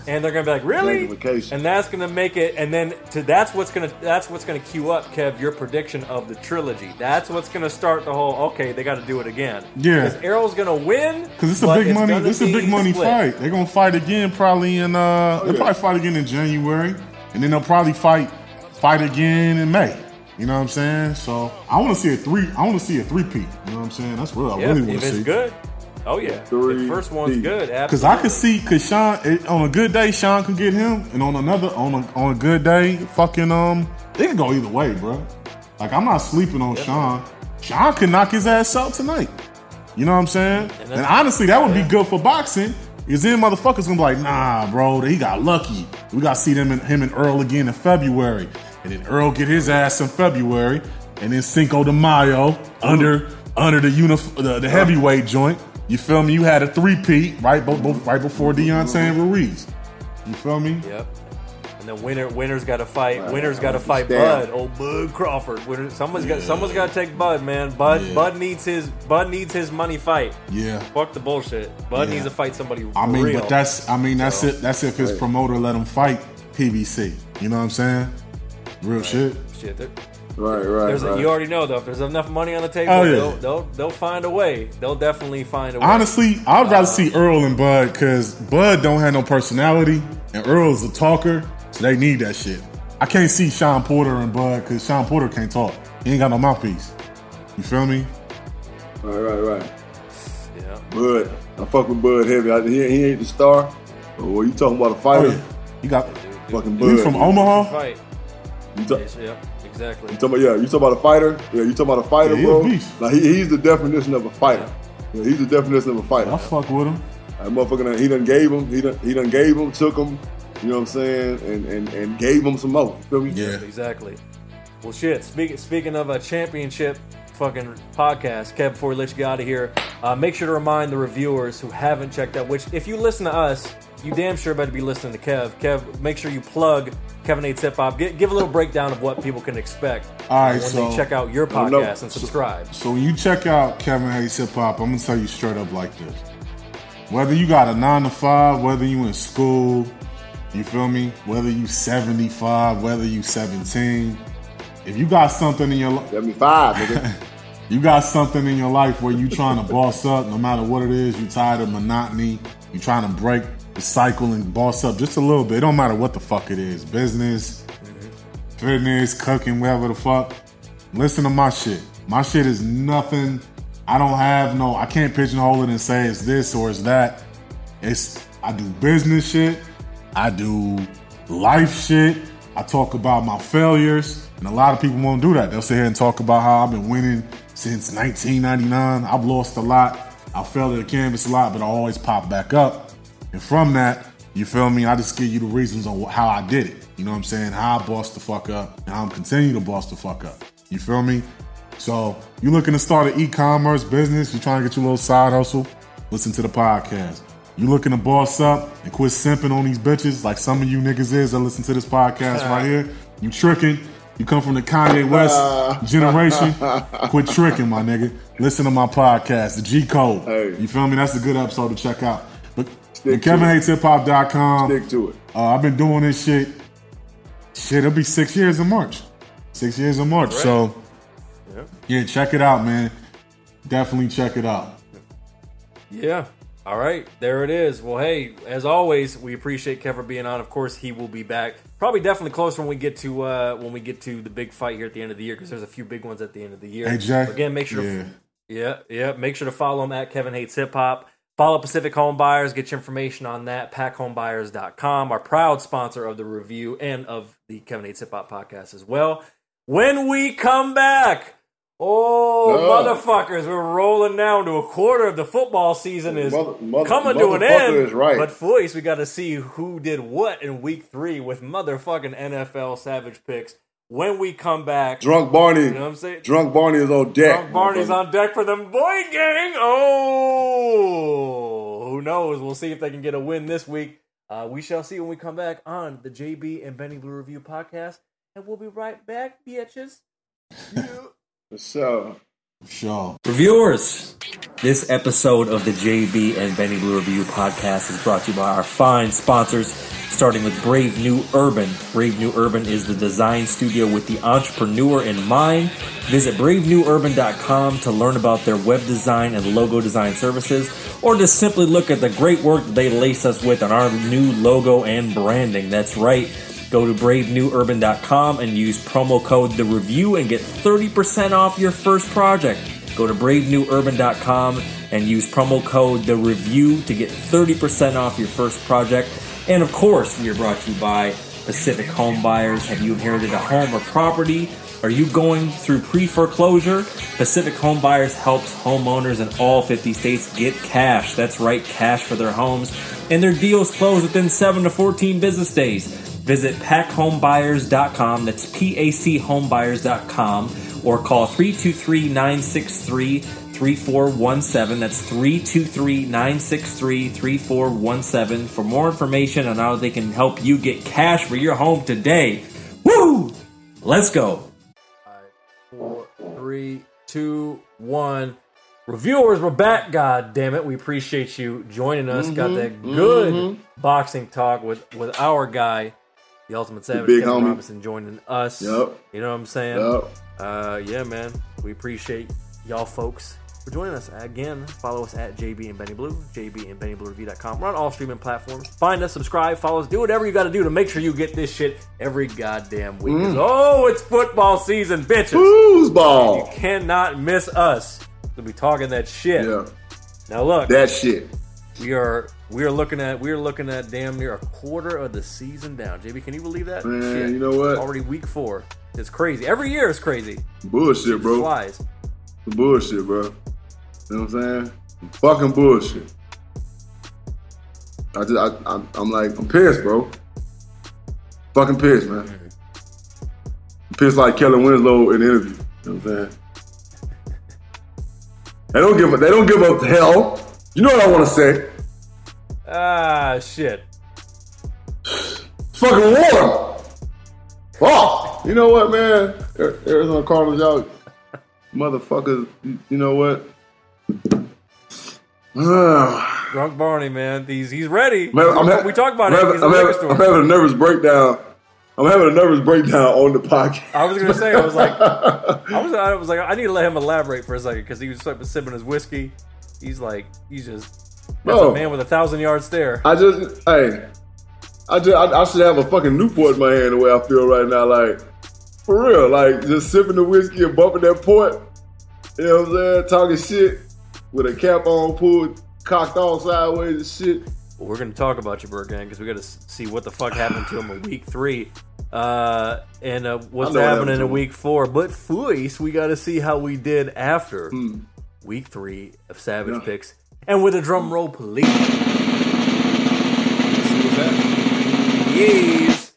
Speaker 8: and they're gonna be like, really? And that's gonna make it. And then to that's what's gonna that's what's gonna cue up, Kev, your prediction of the trilogy. That's what's gonna start the whole. Okay, they got to do it again.
Speaker 1: Yeah.
Speaker 8: because Errol's gonna win.
Speaker 1: Because it's a big money.
Speaker 8: gonna
Speaker 1: It's a big money
Speaker 8: split.
Speaker 1: fight. They're gonna fight again probably in. uh They'll
Speaker 9: yeah.
Speaker 1: probably fight again in January, and then they'll probably fight fight again in May. You know what I'm saying? So I want to see a three. I want to see a three peat. You know what I'm saying? That's what I
Speaker 8: Yeah,
Speaker 1: really want
Speaker 8: if
Speaker 1: to
Speaker 8: it's
Speaker 1: see.
Speaker 8: good. Oh yeah,
Speaker 9: Three
Speaker 8: the first one's
Speaker 9: deep.
Speaker 8: good.
Speaker 1: Because I could see, because Shawn, it, on a good day, Shawn could get him, and on another, on a, on a good day, fucking, um, it could go either way, bro. Like, I'm not sleeping on Shawn. Shawn could knock his ass out tonight. You know what I'm saying? And,
Speaker 8: that's-
Speaker 1: honestly, that would be good for boxing. Because then motherfuckers gonna be like, nah, bro, he got lucky. We gotta see them and him and Earl again in February. And then Earl get his ass in February. And then Cinco de Mayo under under the unif- the, the heavyweight joint. You feel me? You had a three peat right, bo- bo- right before Deontay and Ruiz. You feel me?
Speaker 8: Yep. And then winner winner's got to fight. winner's got to fight. Bud. Old Bud Crawford. Winner, someone's got someone's got to take Bud, man. Bud
Speaker 1: Yeah.
Speaker 8: Bud needs his Bud needs his money fight.
Speaker 1: Yeah.
Speaker 8: Fuck the bullshit. Bud
Speaker 1: Yeah.
Speaker 8: needs to fight somebody.
Speaker 1: I mean,
Speaker 8: real.
Speaker 1: but that's I mean that's it. That's if his promoter let him fight PBC. You know what I'm saying? Real shit.
Speaker 8: shit. there-
Speaker 9: Right, right,
Speaker 8: There's a, you already know though. If there's enough money on the table,
Speaker 1: Oh, yeah.
Speaker 8: they'll, they'll they'll find a way. They'll definitely find a way.
Speaker 1: Honestly, I'd rather uh, see Earl and Bud because Bud don't have no personality and Earl's a talker, so they need that shit. I can't see Shawn Porter and Bud because Shawn Porter can't talk. He ain't got no mouthpiece. You feel me?
Speaker 9: Right, right, right.
Speaker 8: yeah.
Speaker 9: Bud, I fuck with Bud heavy. I, he, he ain't the star. Oh, but when you talking about a
Speaker 1: Oh
Speaker 9: fighter,
Speaker 1: yeah. You got
Speaker 9: fucking Bud.
Speaker 1: you from Omaha?
Speaker 8: Fight.
Speaker 9: You, ta-
Speaker 8: Yes, yeah. Exactly.
Speaker 9: you talking about yeah? You talking about a fighter? Yeah, you talking about a fighter,
Speaker 1: Yeah, he a
Speaker 9: bro?
Speaker 1: beast.
Speaker 9: Like he, he's the definition of a fighter. Yeah, he's the definition of a fighter.
Speaker 1: I fuck with him.
Speaker 9: That motherfucker, done, he done gave him, he done, he done gave him, took him, you know what I'm saying, and and, and gave them some more. You feel me?
Speaker 1: Yeah.
Speaker 8: Exactly. Well, shit. Speaking speaking of a championship fucking podcast, Kev, before we let you get out of here, uh, make sure to remind the reviewers who haven't checked out. Which, if you listen to us, you damn sure better be listening to Kev. Kev, make sure you plug Kevin Hates Hip Hop. Gi- Give a little breakdown of what people can expect
Speaker 1: All right,
Speaker 8: when
Speaker 1: so-
Speaker 8: they check out your
Speaker 9: I know.
Speaker 8: podcast and subscribe.
Speaker 1: So when you check out Kevin Hates Hip Hop, I'm gonna tell you straight up like this. Whether you got a nine to five, whether you in school, you feel me? Whether you 75, whether you 17, if you got something in your life,
Speaker 9: 75, nigga.
Speaker 1: you got something in your life where you trying to boss up, no matter what it is, you tired of monotony, you trying to break the cycle and boss up just a little bit. It don't matter what the fuck it is. Business, fitness, cooking, whatever the fuck. Listen to my shit. My shit is nothing. I don't have no, I can't pigeonhole it and say it's this or it's that. It's, I do business shit. I do life shit. I talk about my failures. And a lot of people won't do that. They'll sit here and talk about how I've been winning since 1999. I've lost a lot. I fell to the canvas a lot, but I always pop back up. And from that, you feel me? I just give you the reasons on how I did it. You know what I'm saying? How I bossed the fuck up and how I'm continuing to boss the fuck up. You feel me? So you looking to start an e-commerce business? You trying to get your little side hustle? Listen to the podcast. You looking to boss up and quit simping on these bitches like some of you niggas is that listen to this podcast right here? You tricking? You come from the Kanye West generation? quit tricking, my nigga. Listen to my podcast, the G Code.
Speaker 9: Hey.
Speaker 1: You feel me? That's a good episode to check out. But
Speaker 9: Stick to it.
Speaker 1: KevinHatesHipHop.com.
Speaker 9: Stick to it.
Speaker 1: Uh, I've been doing this shit. Shit, it'll be six years in March. Six years in March. So, yeah, check it out, man. Definitely check it out.
Speaker 8: Yeah. All right, there it is. Well, hey, as always, we appreciate Kevin being on. Of course, he will be back. Probably definitely close when we get to uh when we get to the big fight here at the end of the year because there's a few big ones at the end of the year.
Speaker 1: Jay.
Speaker 8: Again, make sure
Speaker 1: Yeah.
Speaker 8: to yeah, yeah, make sure to follow him at Kevin Hates Hip Hop. Follow Pacific Home Buyers. Get your information on that. PackHomeBuyers.com, our proud sponsor of the review and of the Kevin Hates Hip Hop podcast as well. When we come back, oh,
Speaker 9: Oh.
Speaker 8: motherfuckers, we're rolling down to a quarter of the football season is
Speaker 9: Mother- mother-
Speaker 8: coming to an end.
Speaker 9: right.
Speaker 8: But voice, we got to see who did what in week three with motherfucking NFL Savage picks. When we come back,
Speaker 9: Drunk Barney.
Speaker 8: You know what I'm saying?
Speaker 9: Drunk Barney is on deck.
Speaker 8: Drunk Barney's on deck for them boy gang. Oh, who knows? We'll see if they can get a win this week. Uh, we shall see when we come back on the JB and Benny Blue Review podcast, and we'll be right back, bitches.
Speaker 9: So,
Speaker 1: Sure.
Speaker 5: Reviewers, this episode of the JB and Benny Blue Review podcast is brought to you by our fine sponsors, starting with Brave New Urban. Brave New Urban is the design studio with the entrepreneur in mind. Visit bravenewurban.com to learn about their web design and logo design services, or just simply look at the great work that they lace us with on our new logo and branding. That's right. Go to bravenewurban.com and use promo code The Review and get 30% off your first project. Go to bravenewurban.com and use promo code The Review to get 30% off your first project. And of course, we are brought to you by Pacific Home Buyers. Have you inherited a home or property? Are you going through pre foreclosure? Pacific Home Buyers helps homeowners in all 50 states get cash. That's right, cash for their homes. And their deals close within 7 to 14 business days. Visit packhomebuyers.com. That's P A C homebuyers.com or call 323 963 3417. That's 323 963 3417 for more information on how they can help you get cash for your home today. Woo! Let's go.
Speaker 8: Four, three, two, one. Reviewers, we're back. God damn it, we appreciate you joining us. Got mm-hmm. that good mm-hmm. boxing talk with with our guy, the Ultimate Savage,
Speaker 9: big
Speaker 8: Kevin
Speaker 9: homie.
Speaker 8: Robinson, joining us.
Speaker 9: Yup.
Speaker 8: You know what I'm saying?
Speaker 9: Yup.
Speaker 8: Uh, yeah, man. We appreciate y'all folks for joining us. Again, follow us at JB and Benny Blue, JB and BennyBlueReview.com. We're on all streaming platforms. Find us, subscribe, follow us, do whatever you got to do to make sure you get this shit every goddamn week. 'Cause, Oh, it's football season, bitches.
Speaker 9: Foosball.
Speaker 8: You cannot miss us. We'll be talking that shit.
Speaker 9: Yeah,
Speaker 8: Now look,
Speaker 9: that shit.
Speaker 8: We are we are looking at we are looking at damn near a quarter of the season down. JB, can you believe that?
Speaker 9: Man,
Speaker 8: Shit.
Speaker 9: you know what?
Speaker 8: Already week four. It's crazy. Every year is crazy.
Speaker 9: Bullshit, bro.
Speaker 8: Flies.
Speaker 9: Bullshit, bro. You know what I'm saying? Fucking bullshit. I just, I, I'm, I'm like, I'm pissed, bro. Fucking pissed, man. Mm-hmm. I'm pissed like Kellen Winslow in the interview. You know what I'm saying? They don't give a, they don't give up hell. You know what I want to say?
Speaker 8: Ah, shit.
Speaker 9: It's fucking warm. Oh, you know what, man? Ar- Arizona Cardinals, y'all motherfuckers. You you know what?
Speaker 8: Drunk Barney, man. He's he's ready.
Speaker 9: Man, I'm ha-
Speaker 8: we talked about
Speaker 9: I'm
Speaker 8: it.
Speaker 9: having- I'm,
Speaker 8: the liquor
Speaker 9: having. I'm having a nervous breakdown. I'm having a nervous breakdown on the podcast.
Speaker 8: I was gonna say, I was like, I was, I was like, I need to let him elaborate for a second because he was like sipping his whiskey. He's like, he's just that's
Speaker 9: Bro.
Speaker 8: a man with a thousand yard stare.
Speaker 9: I just, hey, I just, I, I should have a fucking Newport in my hand the way I feel right now. Like, for real, like just sipping the whiskey and bumping that port. You know what I'm saying? Talking shit with a cap on, pulled, cocked all sideways and shit.
Speaker 8: Well, we're gonna talk about your gang because we got to see what the fuck happened to him in week three, uh, and uh, what's happening in week four. But first, we got to see how we did after
Speaker 9: Hmm.
Speaker 8: Week three of Savage
Speaker 9: Yeah.
Speaker 8: picks, and with a drum roll, please. Yes.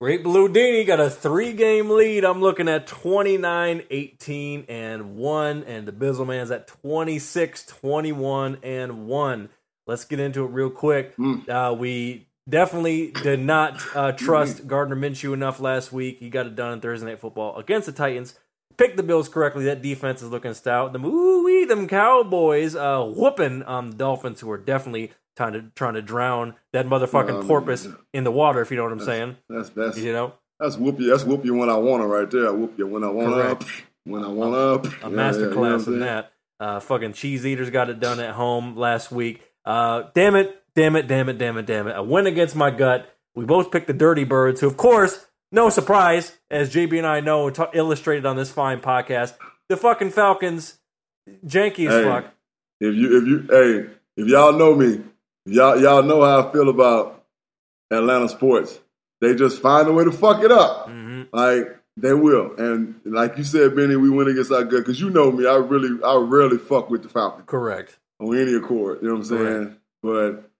Speaker 8: Great Blue Dini got a three game lead. I'm looking at 29, 18, and 1. And the Bizzle Man's at 26, 21, and 1. Let's get into it real quick. Uh, we definitely did not uh, trust Gardner Minshew enough last week. He got it done in Thursday Night Football against the Titans. Picked the Bills correctly. That defense is looking stout. The ooh them Cowboys uh, whooping on the Dolphins, who are definitely trying to trying to drown that motherfucking
Speaker 9: Um,
Speaker 8: porpoise in the water. If you know what I'm saying,
Speaker 9: That's that's
Speaker 8: you know,
Speaker 9: that's whoop you. That's whoop you when I want to right there. I whoop you when I want
Speaker 8: Correct.
Speaker 9: up. When I want up.
Speaker 8: a
Speaker 9: Yeah, yeah,
Speaker 8: master
Speaker 9: you know
Speaker 8: class in that. Uh, fucking cheese eaters got it done at home last week. Uh, damn it, damn it, damn it, damn it, damn it! A win against my gut. We both picked the Dirty Birds, who, of course, no surprise, as JB and I know, ta illustrated on this fine podcast, the fucking Falcons, janky as
Speaker 9: Hey.
Speaker 8: fuck.
Speaker 9: If you if you hey if y'all know me, y'all y'all know how I feel about Atlanta sports. They just find a way to fuck it up.
Speaker 8: hmm
Speaker 9: Like they will. And like you said, Benny, we went against our gut because you know me. I really I rarely fuck with the Falcons
Speaker 8: Correct.
Speaker 9: on any accord. You know what I'm saying? But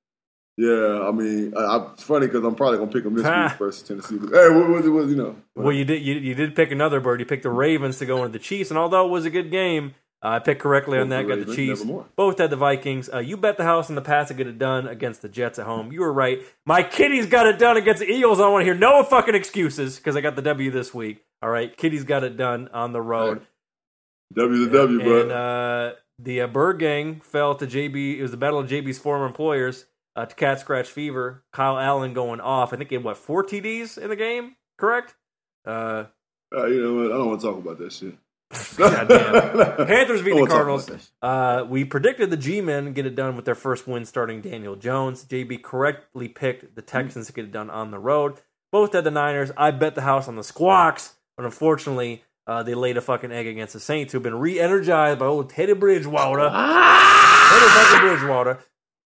Speaker 9: yeah, I mean, I, I, it's funny because I'm probably gonna pick them this week versus Tennessee. But, hey, what was it? Was you know?
Speaker 8: Well, you did. You, you did pick another bird. You picked the Ravens to go into the Chiefs, and although it was a good game, uh, I picked correctly on that.
Speaker 9: Both the
Speaker 8: Got the Chiefs. Both had the Vikings. Uh, you bet the house in the past to get it done against the Jets at home. You were right. My kitties got it done against the Eagles. I don't want to hear no fucking excuses because I got the W this week. All right, kitties got it done on the road.
Speaker 9: W to W, bro.
Speaker 8: And uh, the uh, Bird Gang fell to JB. It was the battle of JB's former employers. Uh, to cat scratch fever. Kyle Allen going off. I think he had what four TDs in the game. Correct. Uh,
Speaker 9: Uh, you know what? I don't want to talk about that shit.
Speaker 8: Panthers beat the Cardinals.
Speaker 9: about that shit.
Speaker 8: Uh, we predicted the G-men get it done with their first win starting Daniel Jones. JB correctly picked the Texans to get it done on the road. Both had the Niners. I bet the house on the Squawks, but unfortunately, uh, they laid a fucking egg against the Saints, who've been re-energized by old Teddy Bridgewater. Teddy fucking Bridgewater.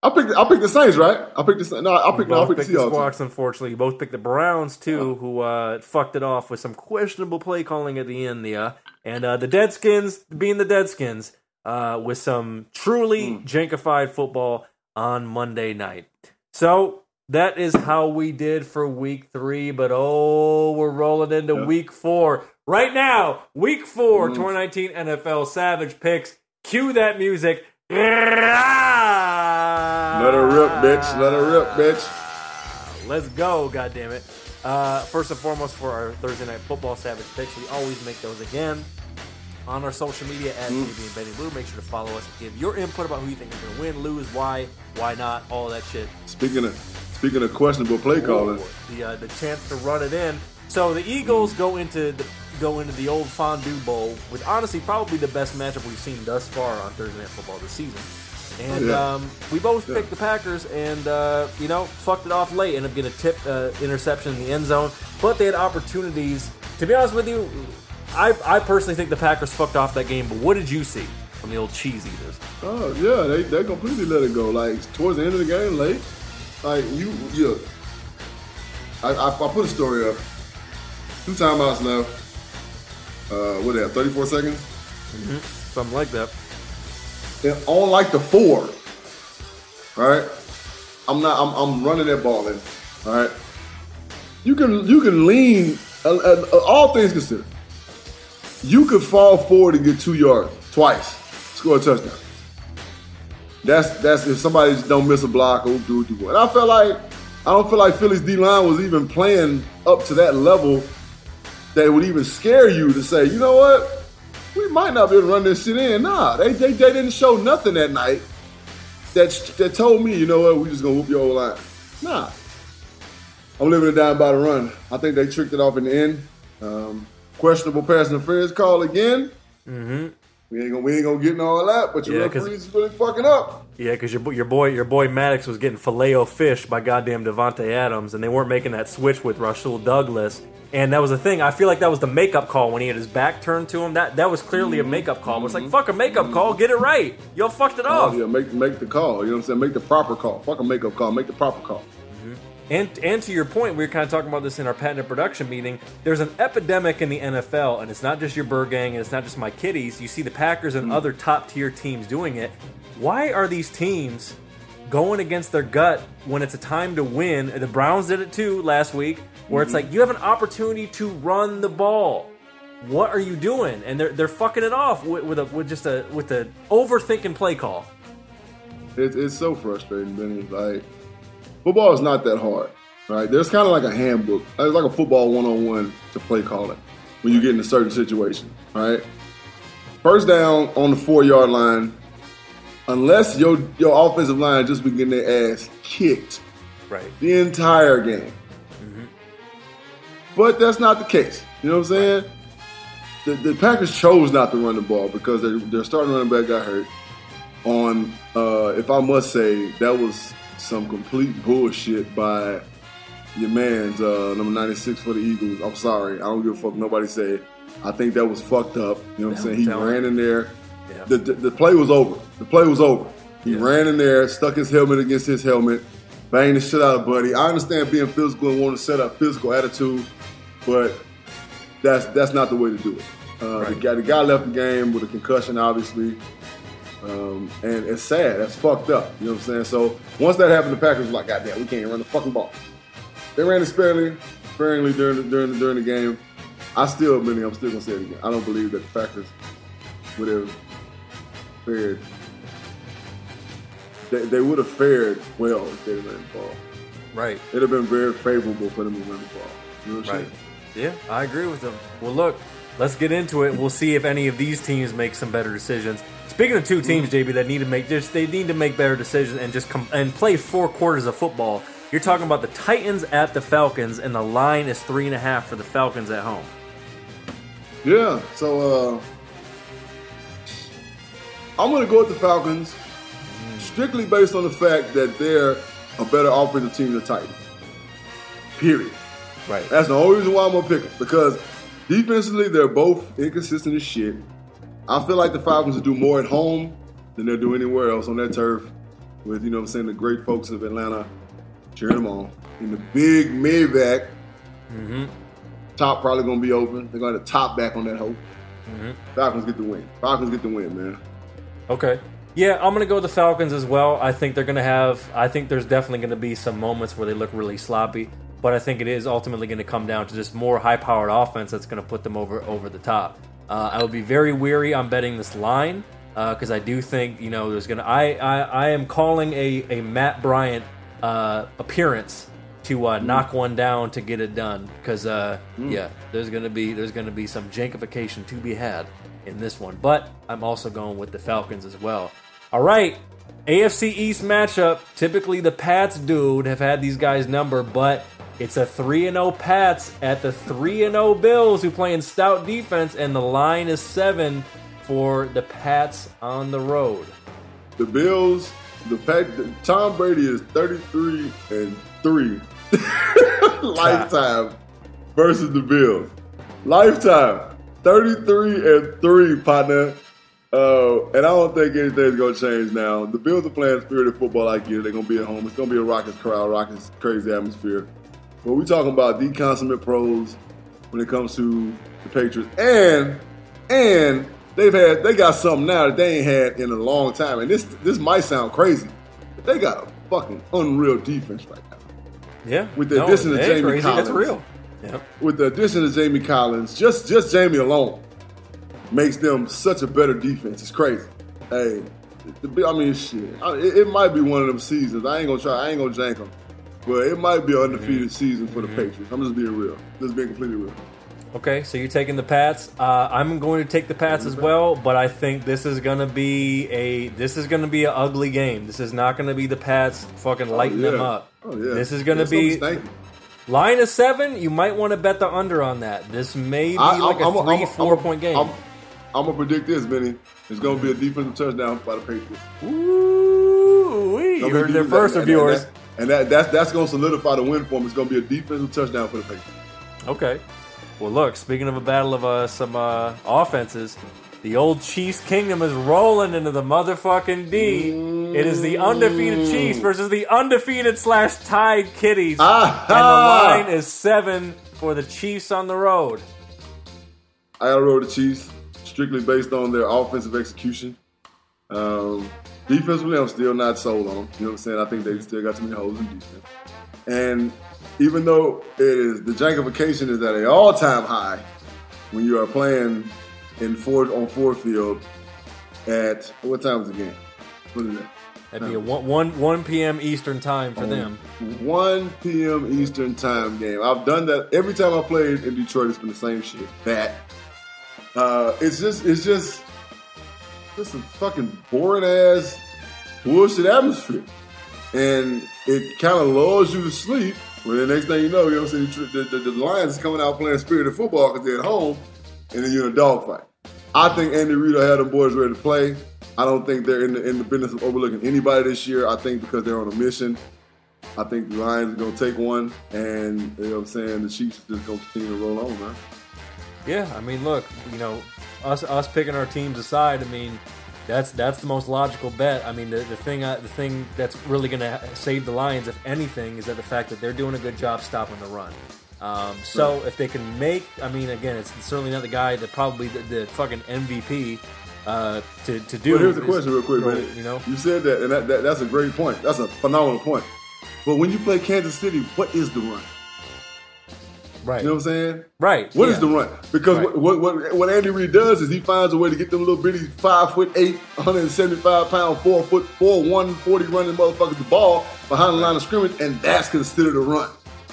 Speaker 9: I picked. I picked the Saints, right? I picked the Saints. No, I picked. No, I picked
Speaker 8: picked
Speaker 9: the Seahawks.
Speaker 8: Unfortunately. You both picked the Browns, too, who uh, fucked it off with some questionable play calling at the end there. And uh, the Deadskins, being the Deadskins, uh, with some truly
Speaker 9: Hmm.
Speaker 8: jankified football on Monday night. So that is how we did for week three. But oh, we're rolling into
Speaker 9: Yeah.
Speaker 8: week four. Right now, week four,
Speaker 9: Mm.
Speaker 8: 2019 NFL Savage Picks. Cue that music.
Speaker 9: Let her rip, bitch. Let her rip, bitch.
Speaker 8: Let's go, goddammit. Uh, first and foremost, for our Thursday Night Football Savage picks, we always make those again on our social media at
Speaker 9: Mm.
Speaker 8: And Benny Blue. Make sure to follow us give your input about who you think is going to win, lose, why, why not, all that shit.
Speaker 9: Speaking of speaking of questionable play calling,
Speaker 8: The uh, the chance to run it in. So the Eagles go into the go into the old Fondue Bowl with honestly probably the best matchup we've seen thus far on Thursday Night Football this season. And
Speaker 9: Yeah.
Speaker 8: um, we both
Speaker 9: Yeah.
Speaker 8: picked the Packers, and uh, you know, fucked it off late. Ended up getting a tip uh, interception in the end zone, but they had opportunities. To be honest with you, I I personally think the Packers fucked off that game. But what did you see from the old cheese eaters?
Speaker 9: oh yeah, they they completely let it go. Like towards the end of the game, late. Like you, you. I, I, I put a story up. Two timeouts left. Uh, what they have? Thirty four seconds.
Speaker 8: Something like that.
Speaker 9: On like the four. Right? I'm not. I'm, I'm running that ball in. All right. You can you can lean. Uh, uh, uh, all things considered, you could fall forward and get two yards twice, score a touchdown. That's that's if somebody don't miss a block or do do. And I felt like I don't feel like Philly's D line was even playing up to that level that would even scare you to say, you know what, we might not be able to run this shit in. Nah, they they, they didn't show nothing that night that that told me, you know what, we just gonna whoop your whole line. Nah, I'm living it down by the run. I think they tricked it off in the end. Um, questionable pass interference call again.
Speaker 8: Mm-hmm.
Speaker 9: We ain't gonna we ain't gonna get in all that, but your
Speaker 8: Yeah,
Speaker 9: referees really fucking up.
Speaker 8: Yeah, because your your boy your boy Maddox was getting filet fish by goddamn Davante Adams, and they weren't making that switch with Rasul Douglas. And that was the thing. I feel like that was the makeup call when he had his back turned to him. That that was clearly a makeup call. It was like fuck a makeup call, get it right. Y'all fucked it off.
Speaker 9: Oh, yeah, make make the call. You know what I'm saying? Make the proper call. Fuck a makeup call. Make the proper call. Mm-hmm.
Speaker 8: And and to your point, we were kind of talking about this in our patent production meeting. There's an epidemic in the NFL, and it's not just your Bird Gang, and it's not just my kiddies. You see the Packers and mm. other top tier teams doing it. Why are these teams going against their gut when it's a time to win? The Browns did it too last week, where it's mm-hmm. like you have an opportunity to run the ball. What are you doing? And they're they're fucking it off with, with a with just a with the overthinking play call.
Speaker 9: It, it's so frustrating, Benny. Like football is not that hard, right? There's kind of like a handbook. It's like a football one-on-one to play calling when you get in a certain situation, right? First down on the four-yard line, unless your your offensive line just been getting their ass kicked
Speaker 8: Right.
Speaker 9: the entire game. But that's not the case. You know what I'm saying? The, the Packers chose not to run the ball because their, their starting running back got hurt. On, uh, if I must say, that was some complete bullshit by your man's uh, number 96 for the Eagles. I'm sorry. I don't give a fuck. Nobody said. I think that was fucked up. You know what I'm saying? He ran in there.
Speaker 8: Yeah.
Speaker 9: The, the, the play was over. The play was over. He
Speaker 8: Yeah.
Speaker 9: ran in there, stuck his helmet against his helmet, banged the shit out of Buddy. I understand being physical and wanting to set up physical attitude, but that's that's not the way to do it. Uh, the, guy, the guy left the game with a concussion, obviously, um, and it's sad. That's fucked up. You know what I'm saying? So once that happened, the Packers were like, "God damn, we can't run the fucking ball." They ran it sparingly, sparingly during the, during the, during the game. I still, Benny, I'm still gonna say it again. I don't believe that the Packers would have fared. They, they would have fared well if they ran the ball.
Speaker 8: Right.
Speaker 9: It'd have been very favorable for them to run the ball. You know what I'm
Speaker 8: Right.
Speaker 9: saying?
Speaker 8: Yeah, I agree with them. Well, look, let's get into it. We'll see if any of these teams make some better decisions. Speaking of two teams, JB, that need to make just they need to make better decisions and just come and play four quarters of football. You're talking about the Titans at the Falcons, and the line is three and a half for the Falcons at home.
Speaker 9: Yeah, so uh, I'm going to go with the Falcons strictly based on the fact that they're a better offensive team than the Titans. Period.
Speaker 8: Right.
Speaker 9: That's the only reason why I'm to pick them because defensively they're both inconsistent as shit. I feel like the Falcons will do more at home than they'll do anywhere else on that turf with, you know what I'm saying, the great folks of Atlanta cheering them on. In the big mid-back,
Speaker 8: Mm-hmm.
Speaker 9: top probably going to be open. They're going to top back on that hope.
Speaker 8: Mm-hmm.
Speaker 9: Falcons get the win. Falcons get the win, man.
Speaker 8: Okay. Yeah, I'm gonna go with the Falcons as well. I think they're gonna have. I think there's definitely gonna be some moments where they look really sloppy, but I think it is ultimately gonna come down to just more high-powered offense that's gonna put them over over the top. Uh, I would be very weary on betting this line because I do think you know there's gonna. I I, I am calling a a Matt Bryant uh, appearance to uh, knock one down to get it done because uh, yeah, there's gonna be there's gonna be some jankification to be had in this one. But I'm also going with the Falcons as well. All right, AFC East matchup. Typically, the Pats dude have had these guys number, but it's a three and zero Pats at the three and zero Bills who play in stout defense, and the line is seven for the Pats on the road.
Speaker 9: The Bills, the Tom Brady is 33 and 3 lifetime versus the Bills. Lifetime. 33 and 3, partner. Uh, and I don't think anything's to change now. The Bills are playing spirited football like you. They're to be at home. It's to be a Rockets crowd, Rockets crazy atmosphere. But we talking about the consummate pros when it comes to the Patriots. And, and they've had, they got something now that they ain't had in a long time. And this, this might sound crazy, but they got a fucking unreal defense right now.
Speaker 8: Yeah,
Speaker 9: With the
Speaker 8: No,
Speaker 9: addition of Jamie
Speaker 8: crazy.
Speaker 9: Collins.
Speaker 8: That's real. Yep.
Speaker 9: With the addition of Jamie Collins, just just Jamie alone makes them such a better defense. It's crazy. Hey, I mean, shit. It, it might be one of them seasons. I ain't gonna try. I ain't gonna jank them, but it might be an undefeated season for the Patriots. I'm just being real. Just being completely real.
Speaker 8: Okay, so you're taking the Pats. Uh, I'm going to take the Pats as well, but I think this is going to be a this is going to be an ugly game. This is not going to be the Pats fucking lighting them
Speaker 9: yeah.
Speaker 8: up.
Speaker 9: Oh yeah.
Speaker 8: This is going to be line of seven. You might want to bet the under on that. This may be
Speaker 9: I-
Speaker 8: like a
Speaker 9: I'm-
Speaker 8: 3
Speaker 9: I'm-
Speaker 8: 4
Speaker 9: I'm-
Speaker 8: point game.
Speaker 9: I'm, I'm gonna predict this, Benny. It's gonna be a defensive touchdown by the Patriots.
Speaker 8: Ooh, you heard
Speaker 9: defensive-
Speaker 8: first, reviewers.
Speaker 9: And, that, and that, that's that's gonna solidify the win for him. It's gonna be a defensive touchdown for the Patriots.
Speaker 8: Okay. Well, look. Speaking of a battle of uh, some uh, offenses, the old Chiefs kingdom is rolling into the motherfucking D. It is the undefeated Chiefs versus the undefeated slash tied Kitties, and the line is seven for the Chiefs on the road.
Speaker 9: I got to roll the Chiefs strictly based on their offensive execution. Um, defensively, I'm still not sold on them. You know what I'm saying? I think they still got too many holes in defense. And even though it is the jankification is at an all-time high when you are playing in Ford on Ford Field at what time is the game? What is that?
Speaker 8: That'd be a one, one, 1 p.m. Eastern time for them.
Speaker 9: 1 p.m. Eastern time game. I've done that every time I played in Detroit. It's been the same shit. That uh, it's just it's just just a fucking boring ass bullshit atmosphere, and it kind of lulls you to sleep. When the next thing you know, you know, I'm the, the, the Lions is coming out playing spirited football because they're at home, and then you're in a dogfight. I think Andy Reid have them boys ready to play. I don't think they're in the, in the business of overlooking anybody this year. I think because they're on a mission. I think the Lions are going to take one, and you know what I'm saying the Chiefs are just going to continue to roll on, man.
Speaker 8: Yeah, I mean, look, you know, us us picking our teams aside, I mean, that's that's the most logical bet. I mean, the, the thing uh, the thing that's really going to save the Lions, if anything, is that the fact that they're doing a good job stopping the run. Um, so if they can make, I mean, again, it's certainly not the guy that probably the, the fucking MVP uh, to to do.
Speaker 9: But here's the question, real quick, man.
Speaker 8: You know,
Speaker 9: you said that, and that, that, that's a great point. That's a phenomenal point. But when you play Kansas City, what is the run?
Speaker 8: Right?
Speaker 9: You know what I'm saying?
Speaker 8: right.
Speaker 9: What is
Speaker 8: yeah.
Speaker 9: the run? Because
Speaker 8: Right.
Speaker 9: what, what what Andy Reid does is he finds a way to get them little bitty five foot eight, 175 pound, four foot four, 140 running motherfuckers the ball behind the line of scrimmage, and that's considered a run.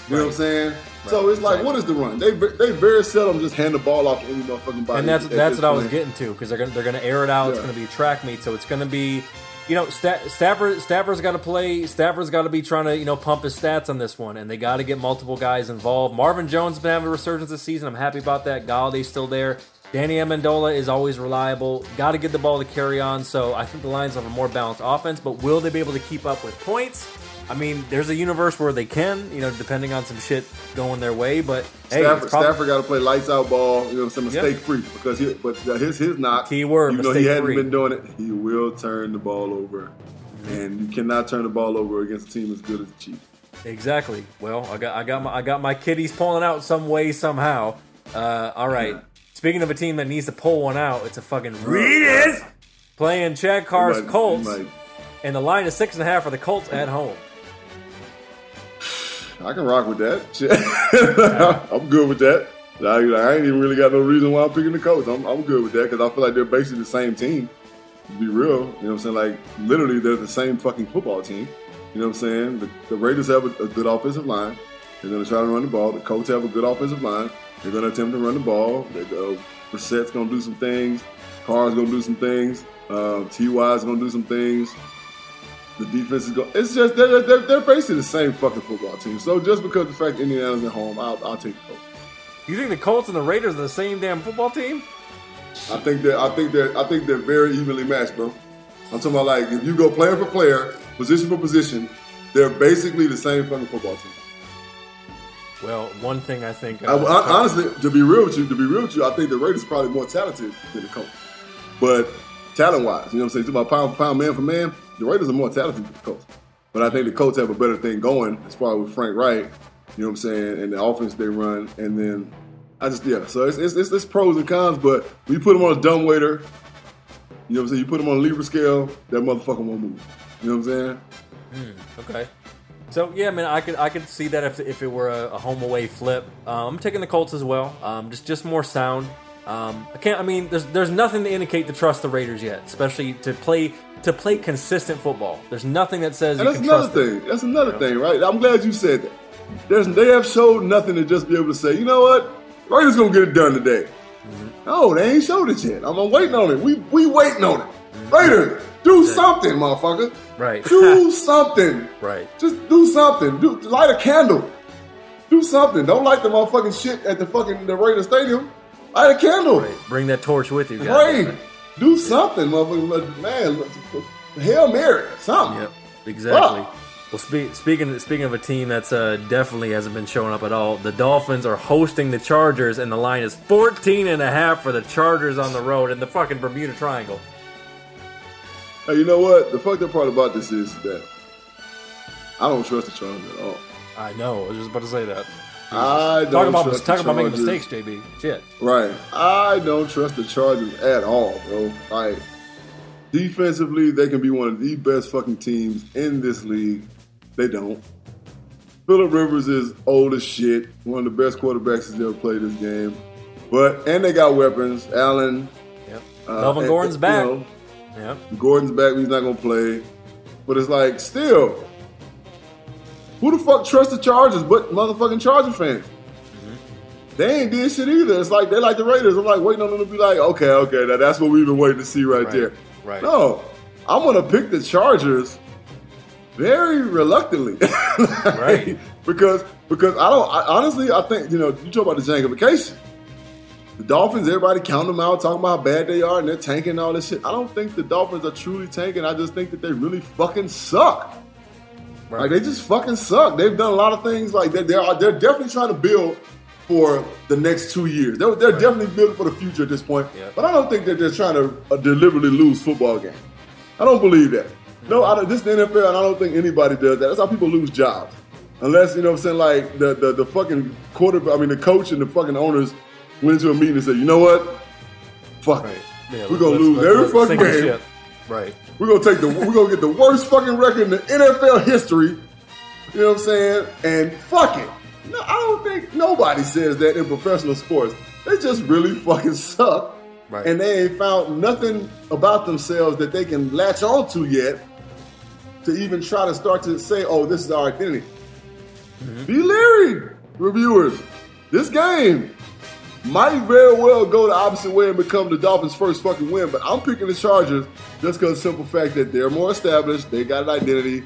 Speaker 9: You know what I'm saying? So it's like, what is the run? They they very seldom just hand the ball off to any motherfucking body.
Speaker 8: and that's
Speaker 9: at
Speaker 8: that's what I was getting to because they're gonna they're gonna air it out. It's gonna be track meet, so it's gonna be, you know, Sta- Stafford Stafford's got to play. Stafford's got to be trying to you know pump his stats on this one, and they got to get multiple guys involved. Marvin Jones has been having a resurgence this season. I'm happy about that. Golladay's still there. Danny Amendola is always reliable. Got to get the ball to Kerryon. So I think the Lions have a more balanced offense, but will they be able to keep up with points? I mean, there's a universe where they can, you know, depending on some shit going their way. But hey,
Speaker 9: Stafford,
Speaker 8: probably,
Speaker 9: Stafford got to play lights out ball. You know, what I'm saying
Speaker 8: Yep.
Speaker 9: mistake free because he, but his his not
Speaker 8: Key word,
Speaker 9: Even though he hadn't
Speaker 8: free.
Speaker 9: been doing it, he will turn the ball over, and you cannot turn the ball over against a team as good as the Chiefs.
Speaker 8: Exactly. Well, I got I got my I got my kitties pulling out some way somehow. Uh, all right. Speaking of a team that needs to pull one out, it's a fucking Raiders playing Chad Carr's Colts, and the line is six and a half for the Colts at home.
Speaker 9: I can rock with that. I'm good with that. I ain't even really got no reason why I'm picking the Colts. I'm, I'm good with that because I feel like they're basically the same team. To be real, you know what I'm saying? Like, literally, they're the same fucking football team. You know what I'm saying? The, the Raiders have a, a good offensive line. They're going to try to run the ball. The Colts have a good offensive line. They're going to attempt to run the ball. They go. Brissett's going to do some things. Carr's going to do some things. Uh, Ty is going to do some things. The defense is going. It's just they're, they're they're basically the same fucking football team. So just because the fact Indiana's at home, I'll, I'll take the Colts.
Speaker 8: You think the Colts and the Raiders are the same damn football team?
Speaker 9: I think that I think that I think they're very evenly matched, bro. I'm talking about like if you go player for player, position for position, they're basically the same fucking football team.
Speaker 8: Well, one thing I think.
Speaker 9: I, uh, I, honestly, to be real with you, to be real with you, I think the Raiders probably more talented than the Colts. But talent wise, you know what I'm saying? Talking about pound for pound, man for man, the Raiders are more talented than the Colts. But I think the Colts have a better thing going as far as with Frank Reich, you know what I'm saying, and the offense they run, and then I just yeah. So it's it's, it's, it's pros and cons, but when you put them on a dumb waiter, you know what I'm saying? You put them on a Libra scale, that motherfucker won't move. You know what I'm saying?
Speaker 8: Okay. So yeah, man, I could I could see that if, if it were a, a home away flip. Um, I'm taking the Colts as well. Um, just just more sound. Um, I can't. I mean, there's there's nothing to indicate to trust the Raiders yet, especially to play to play consistent football. There's nothing that says
Speaker 9: And
Speaker 8: you
Speaker 9: that's
Speaker 8: can
Speaker 9: another
Speaker 8: trust them.
Speaker 9: thing. That's another thing, right? I'm glad you said that. There's, they have showed nothing to just be able to say, you know what, Raiders gonna get it done today.
Speaker 8: Mm-hmm.
Speaker 9: No, they ain't showed it yet. I'm, waiting on it. We we waiting on it. Raiders, do something, motherfucker.
Speaker 8: Mm-hmm. Right.
Speaker 9: Do something.
Speaker 8: Right.
Speaker 9: Just do something. Do light a candle. Do something. Don't light the motherfucking shit at the fucking the Raider Stadium. Light a candle.
Speaker 8: Bring that torch with you, guys.
Speaker 9: Pray. Do something, motherfucker. Man, Hail Mary. Something.
Speaker 8: Yep, exactly.
Speaker 9: Ah.
Speaker 8: Well, spe- speaking speaking of a team that's uh, definitely hasn't been showing up at all, the Dolphins are hosting the Chargers, and the line is 14 and a half for the Chargers on the road in the fucking Bermuda Triangle.
Speaker 9: Hey, you know what? The fucked up part about this is that I don't trust the Chargers at all.
Speaker 8: I know. I was just about to say that.
Speaker 9: I don't
Speaker 8: Talk about
Speaker 9: trust
Speaker 8: talk about making mistakes, JB. Shit.
Speaker 9: Right. I don't trust the Chargers at all, bro. Like defensively, they can be one of the best fucking teams in this league. They don't. Philip Rivers is old as shit. One of the best quarterbacks that's ever played this game. But and they got weapons. Allen.
Speaker 8: Yep.
Speaker 9: uh,
Speaker 8: Melvin
Speaker 9: and-
Speaker 8: Gordon's
Speaker 9: you
Speaker 8: back.
Speaker 9: know,
Speaker 8: Yep.
Speaker 9: Gordon's back. He's not gonna play. But it's like still, who the fuck trusts the Chargers but motherfucking Charger fans? Mm-hmm. They ain't did shit either. It's like they like the Raiders. I'm like waiting on them to be like, okay, okay, now that's what we've been waiting to see right,
Speaker 8: Right,
Speaker 9: there.
Speaker 8: right.
Speaker 9: No, I'm gonna pick the Chargers very reluctantly,
Speaker 8: Right.
Speaker 9: because because I don't I, honestly I think you know you talk about the jankification. The Dolphins, everybody count them out, talking about how bad they are, and they're tanking all this shit. I don't think the Dolphins are truly tanking. I just think that they really fucking suck.
Speaker 8: Right.
Speaker 9: Like they just fucking suck. They've done a lot of things. Like they, they're they're definitely trying to build for the next two years. They're, they're definitely building for the future at this point. But I don't think that they're trying to uh, deliberately lose football game. I don't believe that. No, I don't, this is the NFL, and I don't think anybody does that. That's how people lose jobs. Unless you know what I'm saying, like the the, the fucking quarterback, I mean the coach and the fucking owners went into a meeting and said, you know what, fuck, it.
Speaker 8: Yeah,
Speaker 9: we're gonna lose
Speaker 8: let's-
Speaker 9: every
Speaker 8: let's
Speaker 9: fucking game.
Speaker 8: Right.
Speaker 9: We're gonna take the we're gonna get the worst fucking record in the NFL history. You know what I'm saying? And fuck it. No, I don't think nobody says that in professional sports. They just really fucking suck.
Speaker 8: Right.
Speaker 9: And they ain't found nothing about themselves that they can latch onto yet to even try to start to say, oh, this is our identity.
Speaker 8: Mm-hmm.
Speaker 9: Be leery. reviewers, this game might very well go the opposite way and become the Dolphins' first fucking win. But I'm picking the Chargers just because the simple fact that they're more established, they got an identity,